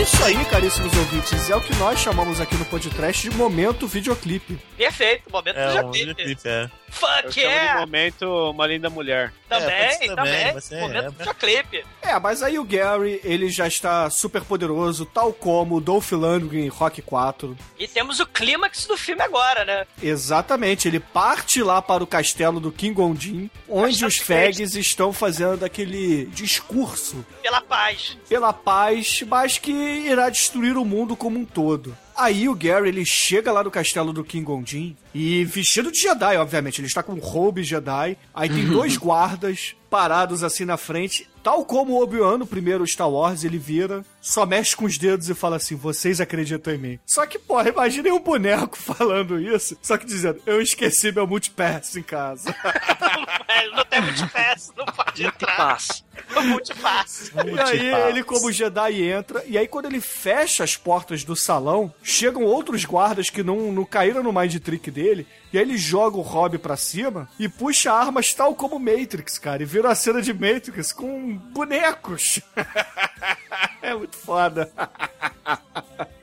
Isso aí, caríssimos ouvintes, é o que nós chamamos aqui no podcast de momento videoclipe. Perfeito, momento É, já um videoclipe, é. Eu Fuck chamo de yeah! momento Uma Linda Mulher. Também, É, também, também. momento é. videoclipe. É, mas aí o Gary, ele já está super poderoso, tal como o Dolph Lundgren em Rock 4. E temos o clímax do filme agora, né? Exatamente, ele parte lá para o castelo do King Gondin, onde os Fegs estão fazendo aquele discurso Pela paz. pela paz, mas que irá destruir o mundo como um todo. Aí o Gary, ele chega lá no castelo do King Gondin e vestido de Jedi, obviamente, ele está com um robe Jedi. Aí tem dois guardas parados assim na frente, tal como o Obi-Wan no primeiro Star Wars, ele vira, só mexe com os dedos e fala assim: "Vocês acreditam em mim?". Só que, porra, imaginem um boneco falando isso, só que dizendo: "Eu esqueci meu multipass em casa". É, não tem multipass, não pode entrar. Multipass. Multipass. E aí ele, como Jedi, entra. E aí, quando ele fecha as portas do salão, chegam outros guardas que não, não caíram no mind trick dele. E aí ele joga o Rob pra cima e puxa armas tal como Matrix, cara. E vira uma cena de Matrix com bonecos. é muito foda.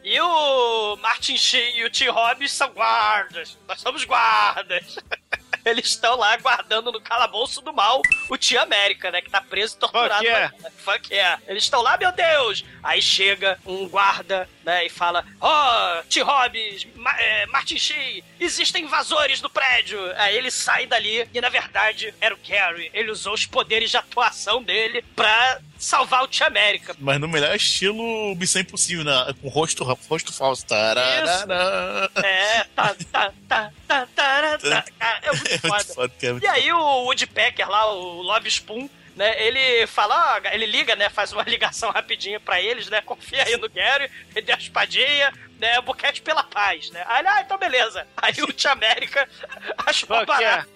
E o Martin Sheen e o Tim Robbins são guardas. Nós somos guardas. Eles estão lá guardando no calabouço do mal o Tia América, né? Que tá preso e torturado. Fuck yeah. Fuck yeah. Eles estão lá, meu Deus! Aí chega um guarda, né? E fala: Ó, oh, Tim Robbins, Ma é, Martin Sheen, existem invasores no prédio. Aí ele sai dali e, na verdade, era o Gary. Ele usou os poderes de atuação dele pra salvar o Tia América. Mas no melhor estilo Missão Impossível, né? com rosto, rosto falso. Tararara. É, tá, tá, tá, tá, tá, tá. Cara, é muito É muito foda. foda, cara. E aí o Woodpecker lá, o Love Spoon, né, ele fala, ó, ele liga, né, faz uma ligação rapidinha pra eles, né, confia aí no Gary, ele deu a espadinha, né, boquete pela paz, né. Aí ele, ah, então beleza. Aí o Tia América achou Fuck barato.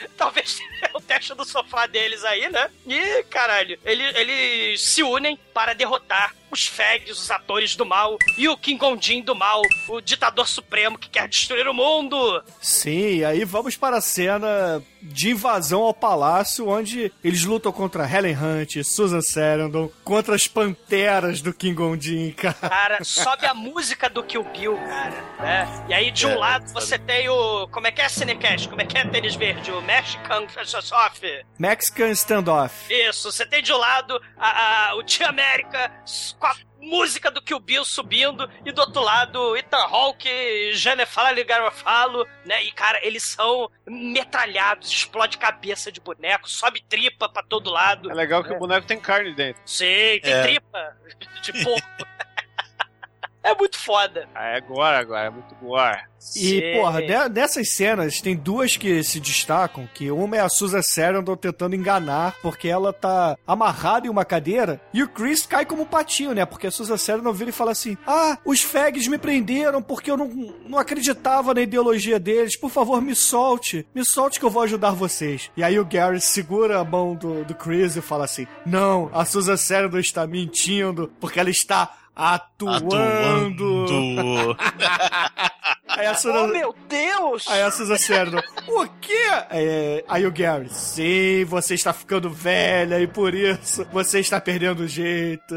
Talvez o teste do sofá deles aí, né? E, caralho, ele, eles se unem para derrotar os Fegs, os atores do mal, e o King Gondin do mal, o ditador supremo que quer destruir o mundo. Sim, e aí vamos para a cena de invasão ao palácio, onde eles lutam contra Helen Hunt, Susan Sarandon, contra as panteras do King Gondin, cara. Cara, sobe a música do Kill Bill, cara, né? E aí, de um É, lado, você tem o... Como é que é Cinecast? Como é que é Tênis Verde? O Mexican Off. Mexican Standoff. Isso, você tem de um lado a, a- o Tia América com a música do Kill Bill subindo, e do outro lado Ethan Hawke, Jennifer Garofalo, né? E, cara, eles são metralhados, explode cabeça de boneco, sobe tripa pra todo lado. É legal que o boneco tem carne dentro. Sim, tem É. tripa de porco. é muito foda. Ah, é gore agora, é muito gore. E, Sim. porra, nessas cenas tem duas que se destacam, que uma é a Susan Sarandon tentando enganar, porque ela tá amarrada em uma cadeira, e o Chris cai como um patinho, né? Porque a Susan Sarandon vira e fala assim, ah, os fags me prenderam porque eu não, não acreditava na ideologia deles, por favor, me solte, me solte que eu vou ajudar vocês. E aí o Gary segura a mão do, do Chris e fala assim, não, a Susan Sarandon está mentindo, porque ela está atuando. Atuando. Aí a Oh, Susan... meu Deus! Aí a Susan Sarandon, o quê? É, aí o Gary, sim, você está ficando velha e por isso você está perdendo o jeito.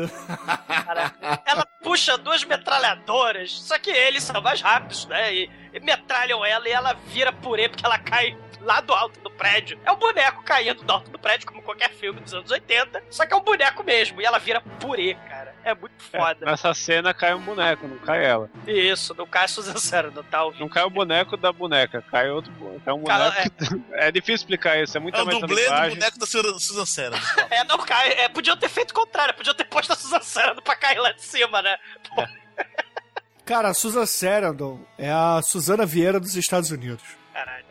cara. Ela puxa duas metralhadoras, só que eles são mais rápidos, né? E, e metralham ela e ela vira purê porque ela cai lá do alto do prédio. É um boneco caindo do alto do prédio, como qualquer filme dos anos 80, só que é um boneco mesmo, e ela vira purê, cara. É muito foda. Nessa cena cai um boneco, não cai ela. Isso, no caso Susan Sarandon, tá ouvindo? Não cai o boneco da boneca, cai outro boneco. Cai um Cara, boneco. É, difícil explicar isso, é muita É o dublê do boneco da Susan Susan Sarandon. É, não cai. É, podiam ter feito o contrário, podiam ter posto a Susan Sarandon pra cair lá de cima, né? Pô, Cara, a Susan Sarandon é a Susana Vieira dos Estados Unidos. caralho.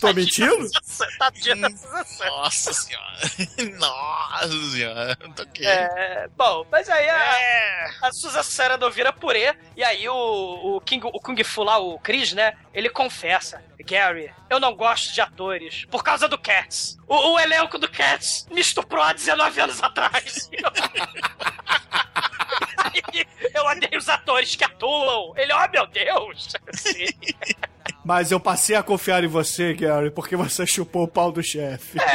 Tô mentindo? Tadinha da Susan Sarandon. Nossa senhora. Nossa senhora. Tô aqui. É, bom, mas aí a, a Susan Sarandon vira purê, e aí o, o, King, o Kung Fu lá, o Chris, né, ele confessa, Gary, eu não gosto de atores, por causa do Cats. O, o elenco do Cats me estuprou há 19 anos atrás. Aí eu odeio os atores que atuam. Ele, oh meu Deus! Assim. Mas eu passei a confiar em você, Gary, porque você chupou o pau do chefe.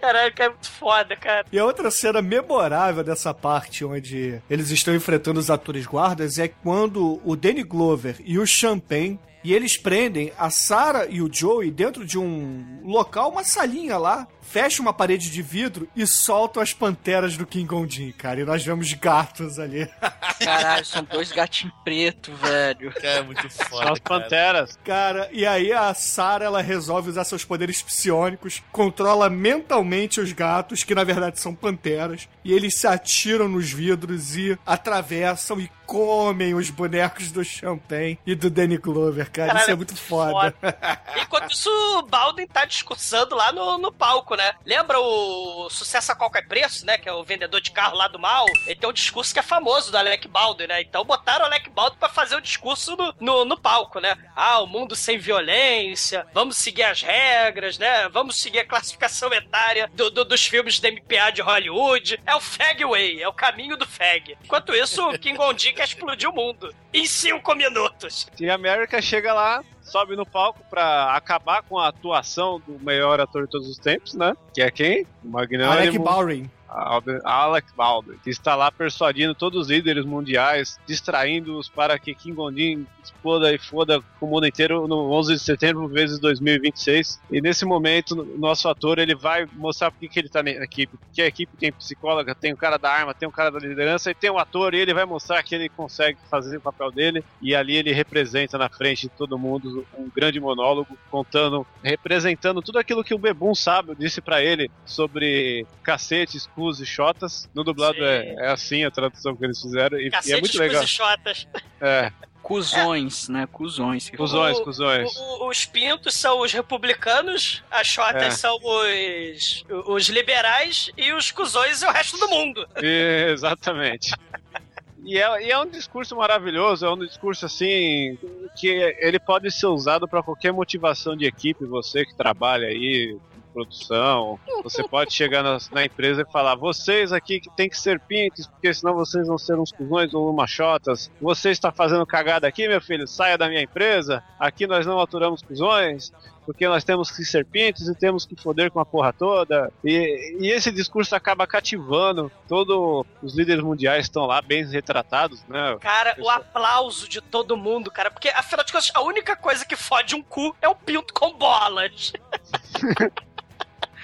Caralho, que é muito foda, cara. E a outra cena memorável dessa parte onde eles estão enfrentando os atores guardas é quando o Danny Glover e o Champagne e eles prendem a Sarah e o Joey dentro de um local, uma salinha lá, fecha uma parede de vidro e soltam as panteras do King Gondin, cara. E nós vemos gatos ali. Caralho, são dois gatinhos pretos, velho. É muito São foda, as panteras. Cara, e aí a Sarah ela resolve usar seus poderes psionicos, controla mentalmente os gatos, que na verdade são panteras, e eles se atiram nos vidros e atravessam e comem os bonecos do Champagne e do Danny Glover, cara. Caralho, isso é muito foda. Enquanto isso, o Balden tá discursando lá no, no palco, né? Lembra o Sucesso a Qualquer Preço, né? Que é o vendedor de carro lá do mal. Ele tem um discurso que é famoso do Alec Baldwin, né? Então botaram o Alec Baldwin pra fazer o discurso no, no, no palco, né? Ah, o mundo sem violência, vamos seguir as regras, né? Vamos seguir a classificação etária do, do- dos filmes da MPA de Hollywood. É o Fag Way, é o caminho do Fag. Enquanto isso, o King Gondi quer explodir o mundo. Em cinco minutos. E a América chega lá, sobe no palco pra acabar com a atuação do melhor ator de todos os tempos, né? Que é quem? O Magnânimo. Alec Baldwin. Alec Baldwin, que está lá persuadindo todos os líderes mundiais, distraindo-os para que King Gondin exploda e foda o mundo inteiro no 11 de setembro vezes 2026. E nesse momento, nosso ator ele vai mostrar por que ele está na equipe. Porque a equipe tem psicóloga, tem o cara da arma, tem o cara da liderança e tem o ator e ele vai mostrar que ele consegue fazer o papel dele. E ali ele representa na frente de todo mundo um grande monólogo, contando, representando tudo aquilo que o Bebum sabe, disse para ele sobre cacetes, cus e chotas. No dublado é, é assim a tradução que eles fizeram. E, e é Cacete, muito legal. e chotas. É, Cusões, né? Cusões. cuzões, O- cuzões. O- o- os pintos são os republicanos, as chotas É. são os, os liberais e os cuzões é o resto do mundo. Exatamente. E é, e é um discurso maravilhoso, é um discurso assim que ele pode ser usado para qualquer motivação de equipe, você que trabalha aí produção. Você pode chegar na, na empresa e falar: vocês aqui que tem que ser pintos, porque senão vocês vão ser uns cuzões ou machotas. Você está fazendo cagada aqui, meu filho? Saia da minha empresa. Aqui nós não aturamos cuzões porque nós temos que ser pintos e temos que foder com a porra toda. E, e esse discurso acaba cativando. Todos os líderes mundiais estão lá bem retratados, né? Cara, o aplauso de todo mundo, cara, porque afinal de contas, a única coisa que fode um cu é o pinto com bolas.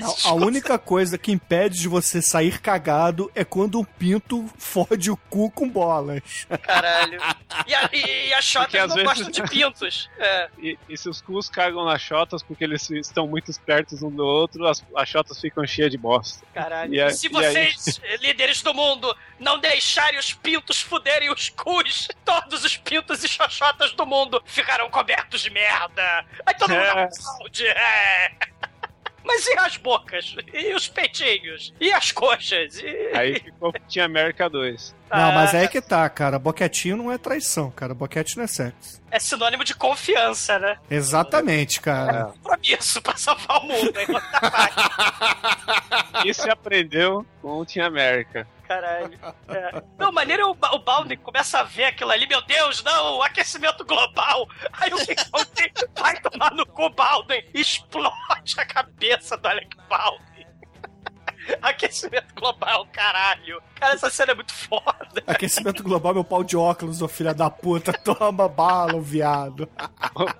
Não, a única coisa que impede de você sair cagado é quando um pinto fode o cu com bolas. Caralho. E, a, e, e as Porque chotas não vezes- gostam de pintos. É. E, e se os cus cagam nas chotas porque eles estão muito espertos um do outro, as, as chotas ficam cheias de bosta. Caralho. E a- Se e aí- vocês, líderes do mundo, não deixarem os pintos fuderem os cus, todos os pintos e xoxotas do mundo ficarão cobertos de merda. Aí todo mundo É. aplaude. É. Mas e as bocas? E os peitinhos? E as coxas? E... Aí ficou Team América 2. Não, mas Ah, aí que tá, cara. Boquetinho não é traição, cara. Boquete não é sexo. É sinônimo de confiança, né? Exatamente, cara. Compromisso pra salvar o mundo. E se aprendeu com o Team América. Caralho. É. Não, maneiro é o, Ba- o Balden começa a ver aquilo ali, meu Deus, não, o aquecimento global. Aí o King Kong vai tomar no cu, Balden, explode a cabeça do Alec Baldwin. Aquecimento global, caralho. Cara, essa cena é muito foda. Aquecimento global, meu pau de óculos, ô filha da puta. Toma bala, ô viado.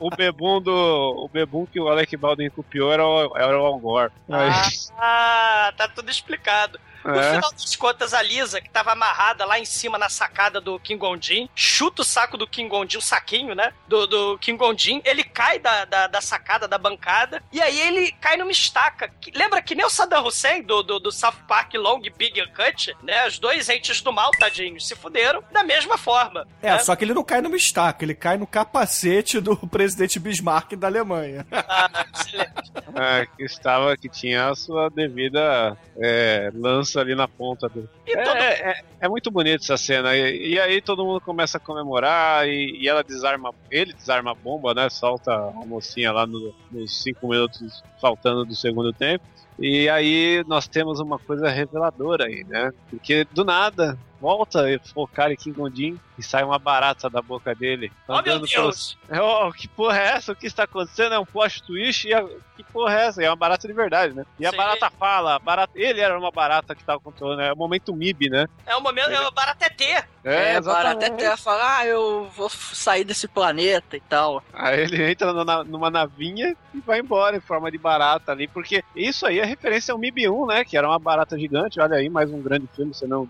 O, o bebum do. O bebum que o Alec Baldwin copiou era o, era o Al Gore. Mas- Ah, tá tudo explicado. No É. final das contas, a Lisa, que tava amarrada lá em cima na sacada do King Gondin, chuta o saco do King Gondin, o saquinho, né? Do, do King Gondin, ele cai da, da, da sacada da bancada, e aí ele cai numa estaca. Que- lembra que nem o Saddam Hussein do, do, do South Park Long Big Cut, né? Os dois entes do mal, tadinhos, se fuderam da mesma forma. É, né? só que ele não cai numa estaca, ele cai no capacete do presidente Bismarck da Alemanha. Ah, excelente. É, que estava, que tinha a sua devida é, lança ali na ponta do. E É, todo- é, é muito bonito essa cena. E, e aí todo mundo começa a comemorar e, e ela desarma. Ele desarma a bomba, né? Solta a mocinha lá no- nos cinco minutos faltando do segundo tempo. E aí nós temos uma coisa reveladora aí, né? Porque do nada volta a focar em King Gondin e sai uma barata da boca dele. Oh, meu andando pelos- Deus! é, ó, que porra é essa? O que está acontecendo? É um plot twist? E a... Que porra é essa? E é uma barata de verdade, né? E a Sim. barata fala, a barata... ele era uma barata que tava controlando, é o momento MIB, né? É o momento, é o Baratetê. É, para até até falar, ah, eu vou sair desse planeta e tal. Aí ele entra numa, numa navinha e vai embora em forma de barata ali, porque isso aí é referência ao MIB 1, né? Que era uma barata gigante, olha aí, mais um grande filme sendo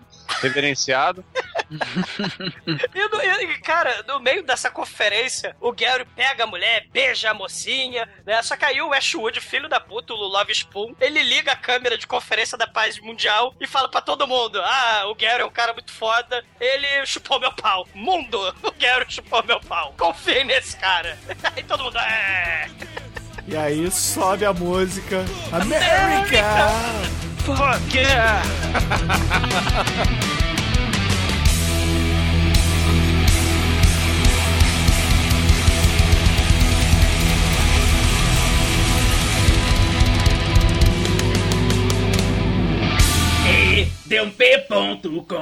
reverenciado. E, no- e, cara, no meio dessa conferência, o Gary pega a mulher, beija a mocinha, né? Só que aí o Ashwood, filho da puta, o Love Spoon, ele liga a câmera de conferência da paz mundial e fala pra todo mundo: Ah, o Gary é um cara muito foda, ele chupou meu pau. Mundo, o Gary chupou meu pau. Confie nesse cara. Aí todo mundo, é. E aí sobe a música. América! Fuck yeah! Deup.com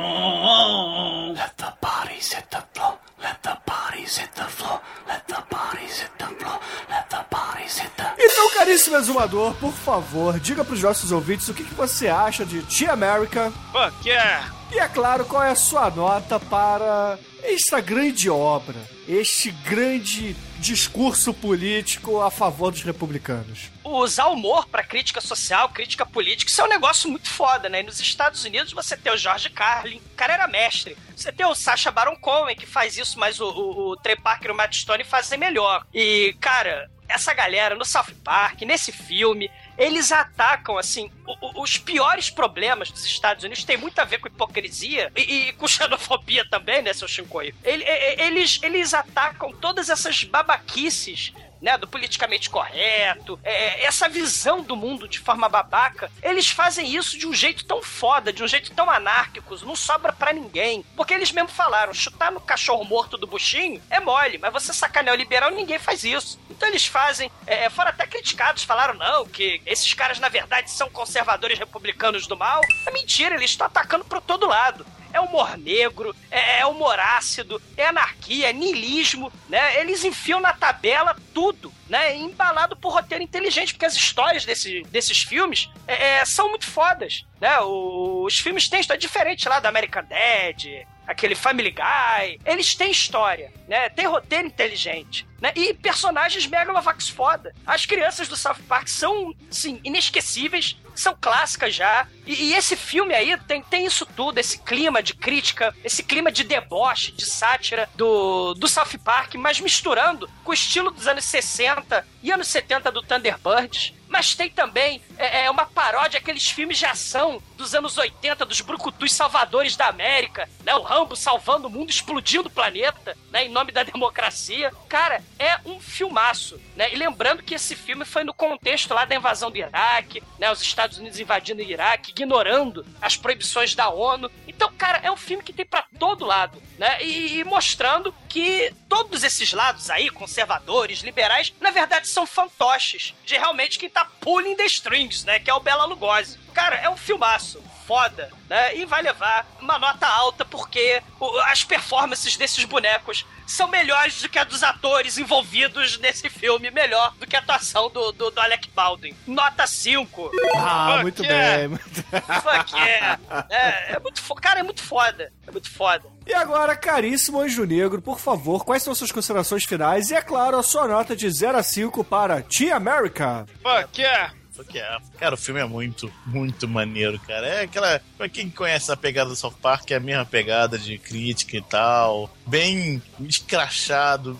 Let the bodies hit the floor. Let the bodies hit the floor. Let the bodies hit the floor. Let the bodies hit the. Então, caríssimo exumador, por favor, diga pros nossos ouvintes o que, que você acha de Tia America. Fuck yeah! E é claro, qual é a sua nota para esta grande obra, este grande discurso político a favor dos republicanos. usar humor pra crítica social, crítica política, isso é um negócio muito foda, né? E nos Estados Unidos você tem o George Carlin, o cara era mestre. Você tem o Sacha Baron Cohen, que faz isso, mas o, o, o Trey Parker e o Matt Stone fazem melhor. E, cara, essa galera no South Park, nesse filme, eles atacam, assim, os piores problemas dos Estados Unidos tem muito a ver com hipocrisia e, e com xenofobia também, né, seu Shinkoi? Ele- e- e- Eles, eles atacam todas essas babaquices né, do politicamente correto, é, essa visão do mundo de forma babaca, eles fazem isso de um jeito tão foda, de um jeito tão anárquico, não sobra pra ninguém. Porque eles mesmo falaram, chutar no cachorro morto do buchinho é mole, mas você sacanear o liberal, ninguém faz isso. Então eles fazem, é, foram até criticados, falaram não, que esses caras na verdade são conservadores republicanos do mal. É mentira, eles estão atacando por todo lado é humor negro, é, é humor ácido, é anarquia, é niilismo, né? Eles enfiam na tabela tudo, né? Embalado por roteiro inteligente, porque as histórias desse, desses filmes é, é, são muito fodas, né? Os filmes têm história diferente lá do American Dad, aquele Family Guy. Eles têm história, né? Tem roteiro inteligente, né? E personagens megalovax foda. As crianças do South Park são, sim, inesquecíveis, são clássicas já. E, e, esse filme aí tem, tem isso tudo, esse clima de crítica, esse clima de deboche, de sátira do, do South Park, mas misturando com o estilo dos anos 60 e anos 70 do Thunderbirds. Mas tem também é, é, uma paródia aqueles filmes de ação dos anos 80, dos brucutus salvadores da América, né? O Rambo salvando o mundo, explodindo o planeta, né? Em nome da democracia. Cara, é um filmaço, né? E lembrando que esse filme foi no contexto lá da invasão do Iraque, né? Os Estados Unidos invadindo o Iraque, ignorando as proibições da ONU. Então, cara, é um filme que tem para todo lado, né? E, e mostrando que todos esses lados aí, conservadores, liberais, na verdade são fantoches de realmente quem tá pulling the strings, né? Que é o Bela Lugosi. Cara, é um filmaço foda, né? E vai levar uma nota alta porque as performances desses bonecos são melhores do que a dos atores envolvidos nesse filme, melhor do que a atuação do, do, do Alec Baldwin. Nota 5. Ah, Fuck muito yeah. bem. Muito... Fuck yeah. É, é muito Cara, é muito foda. É muito foda. E agora, caríssimo Anjo Negro, por favor, quais são suas considerações finais? E, é claro, a sua nota de 0 a 5 para Tea America. Fuck yeah. Que é. Cara, o filme é muito, muito maneiro, cara. É aquela. Pra quem conhece a pegada do South Park, é a mesma pegada de crítica e tal. Bem escrachado.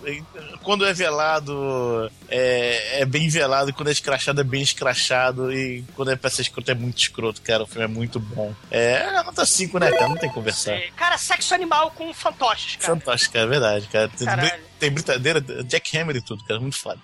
Quando é velado, é, é bem velado. Quando é escrachado, é bem escrachado. E quando é pra ser escroto, é muito escroto, cara. O filme é muito bom. É nota 5, né, cara? Não tem que conversar. Cara, sexo animal com fantoches, cara. Fantoches, cara, é verdade, cara. Caralho. Tem brincadeira, Jack Hammer e tudo, cara. Muito foda.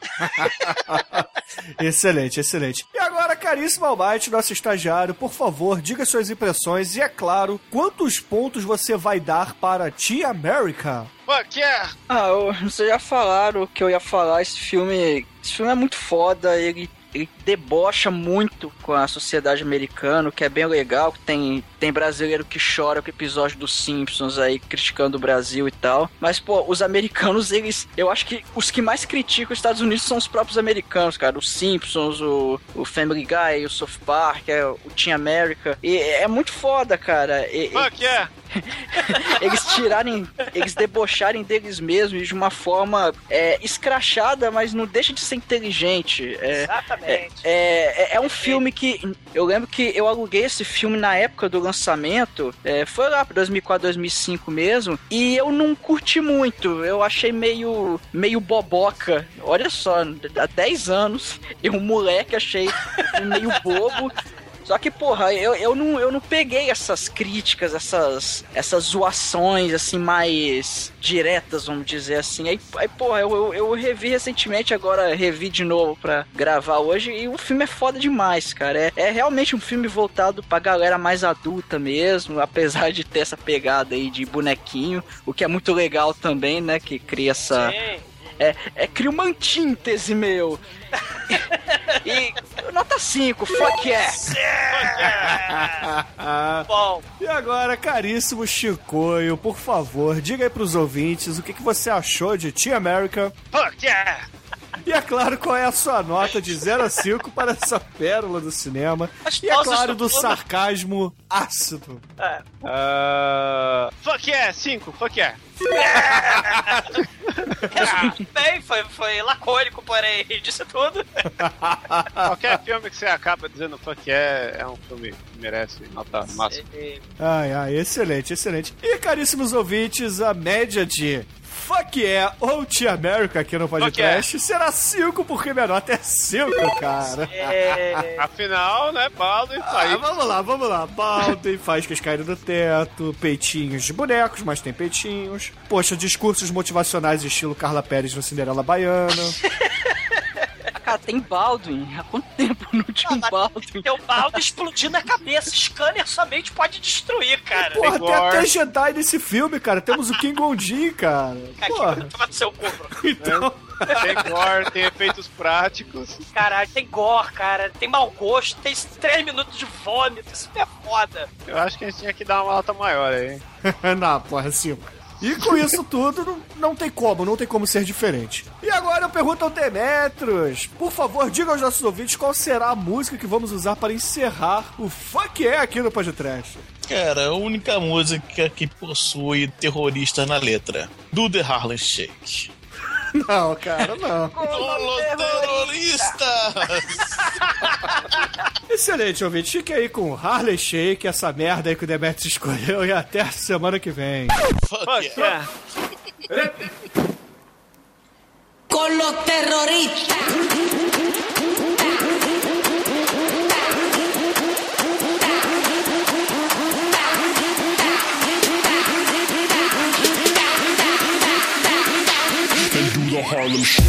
excelente, excelente. E agora, caríssimo Almighty, nosso estagiário, por favor, diga suas impressões e, é claro, quantos pontos você vai dar para Tia America? Fuck yeah! Ah, vocês já falaram o que eu ia falar. Esse filme. Esse filme é muito foda. Ele ele debocha muito com a sociedade americana, que é bem legal, tem, tem brasileiro que chora com o episódio dos Simpsons aí, criticando o Brasil e tal. Mas, pô, os americanos, eles. Eu acho que os que mais criticam os Estados Unidos são os próprios americanos, cara. Os Simpsons, o, o Family Guy, o South Park, é, o Team America. E é muito foda, cara. E, Fuck yeah! eles tirarem, eles debocharem deles mesmos de uma forma é, escrachada, mas não deixa de ser inteligente. É, Exatamente. É, é, é, um filme que. Eu lembro que eu aluguei esse filme na época do lançamento, é, foi lá pra 2004, 2005 mesmo, e eu não curti muito. Eu achei meio, meio boboca. Olha só, há 10 anos, eu, um moleque, achei meio bobo. Só que, porra, eu, eu, não, eu não peguei essas críticas, essas, essas zoações, assim, mais diretas, vamos dizer assim. Aí, aí porra, eu, eu, eu revi recentemente, agora revi de novo pra gravar hoje, e o filme é foda demais, cara. É, é realmente um filme voltado pra galera mais adulta mesmo, apesar de ter essa pegada aí de bonequinho, o que é muito legal também, né, que cria essa... Sim é, é cria uma antítese, meu. e nota 5, fuck yeah. Bom. E agora, caríssimo Chicoio, por favor, diga aí pros ouvintes o que, que você achou de Tea America. Fuck yeah. E é claro, qual é a sua nota de 0 a 5 para essa pérola do cinema? As e é claro, do sarcasmo ácido. É. Uh... Fuck yeah, 5, fuck yeah. Bem, foi, foi lacônico, porém, disse tudo. Qualquer filme que você acaba dizendo fuck é, é um filme que merece nota máxima. Ai, ai, excelente, excelente. E caríssimos ouvintes, a média de Fuck Yeah ou Tia America aqui no podcast será 5, porque minha nota é 5, cara. É... Afinal, né, Baldwin ah, Vamos lá, vamos lá. Baldwin faz que caírem do teto, peitinhos de bonecos, mas tem peitinhos. Poxa, discursos motivacionais estilo Carla Pérez no Cinderela Baiana. Cara, tem Baldwin. Há quanto tempo não tinha um Baldwin? Tem o Baldwin explodindo a cabeça. Scanner somente pode destruir, cara. Porra, tem até Jedi nesse filme, cara. Temos o King Gondin, cara. Porra. Toma seu Então... Tem gore, tem efeitos práticos. Caralho, tem gore, cara. Tem mau gosto, tem 3 minutos de vômito. Isso é foda. Eu acho que a gente tinha que dar uma nota maior aí. não, porra, cinco. E com isso tudo, não, não tem como, não tem como ser diferente. E agora eu pergunto ao Demetros. Por favor, diga aos nossos ouvintes qual será a música que vamos usar para encerrar o Fuck É aqui no podcast. Cara, a única música que possui terrorista na letra. Do The Harlem Shake. Não, cara, não. Terroristas! Excelente, ouvinte. Fique aí com Harley Shake, essa merda aí que o Demetrius escolheu, e até a semana que vem. Fuck yeah. Con los terroristas. The Harlem Shake.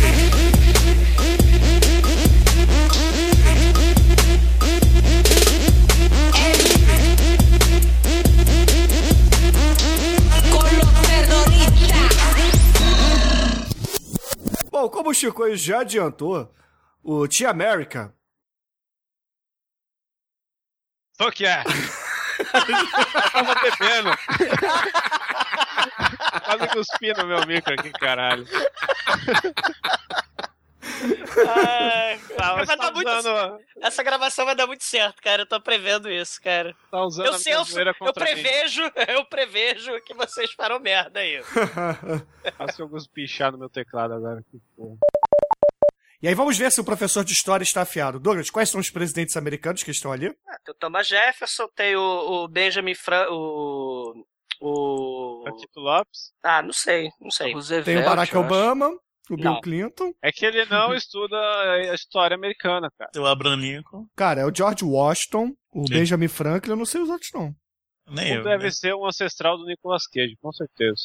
Bom, como o Chico já adiantou, o Tia America Fuck yeah! Eu tava bebendo. Quase cuspi no meu micro aqui, caralho. Ai, Tá, dar tá muito usando, Essa gravação vai dar muito certo, cara. Eu tô prevendo isso, cara. tá usando Eu a sei, minha eu, eu contra mim. prevejo, eu prevejo que vocês farão merda aí. Eu cuspi chá no meu teclado agora. Que porra. E aí vamos ver se o professor de história está afiado. Douglas, quais são os presidentes americanos que estão ali? Ah, Tem o Thomas Jefferson, tem o, o Benjamin Fran... o... o... Tito Lopes? Ah, não sei, não sei. Tem o Barack Obama, o Bill Não. Clinton. É que ele não estuda a história americana, cara. Tem o Abraham Lincoln. Cara, é o George Washington, o Sim. Benjamin Franklin, eu não sei os outros não. Nem eu. deve né? ser um ancestral do Nicolas Cage, com certeza.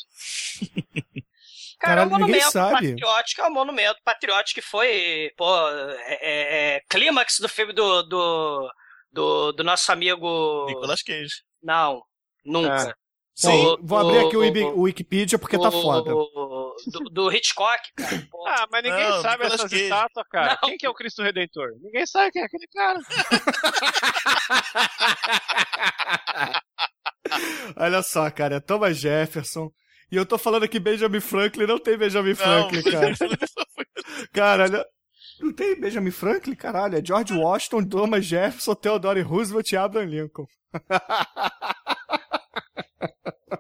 Cara, é um Caralho, monumento sabe. patriótico, é um monumento patriótico que foi, pô, é, é- é clímax do filme do, do, do, do nosso amigo... Nicolas Cage. Não, nunca. Bom, O- vou abrir aqui o, o- Wikipedia porque tá o- foda. Do, do Hitchcock, cara. Ah, mas ninguém Não, sabe essas Cage. estátuas, cara. Não. Quem que é o Cristo Redentor? Ninguém sabe quem é aquele cara. Olha só, cara, é Thomas Jefferson. E eu tô falando aqui Benjamin Franklin, não tem Benjamin Não, Franklin, cara. Cara, olha- não tem Benjamin Franklin, caralho. É George Washington, Thomas Jefferson, Theodore Roosevelt e Abraham Lincoln.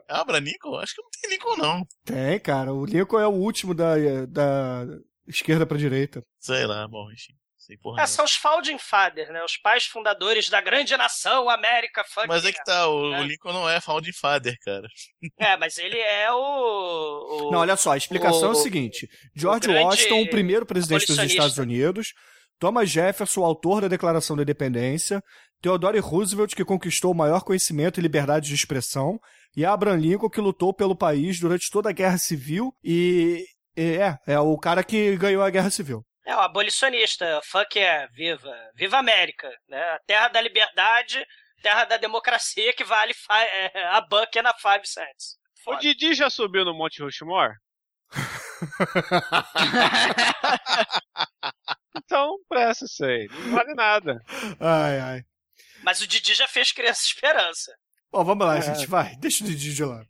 Abraham Lincoln? Acho que não tem Lincoln, não. Tem, cara. O Lincoln é o último da, da esquerda pra direita. Sei lá, bom, enfim. Sei porra. É, são os Founding Fathers, né? Os pais fundadores da grande nação América Fuck Mas é que tá, o, É. o Lincoln não é Founding Father, cara. É, mas ele é o... o- Não, olha só, a explicação é o o- seguinte: George grande Washington, o primeiro presidente dos. Estados Unidos, Thomas Jefferson, o autor da Declaração da Independência, Theodore Roosevelt, que conquistou o maior conhecimento e liberdade de expressão, e Abraham Lincoln, que lutou pelo país durante toda a Guerra Civil e. e É, é o cara que ganhou a Guerra Civil. É, o abolicionista. Fuck é, viva. Viva a América. Né? A terra da liberdade, terra da democracia que vale fi- é, a buck na 5 cents. O. Didi já subiu no Monte Rushmore? então, presta isso aí. Não vale nada. Ai, ai. Mas o Didi já fez Criança Esperança. Bom, vamos lá, É. gente, vai. Deixa o Didi de lado.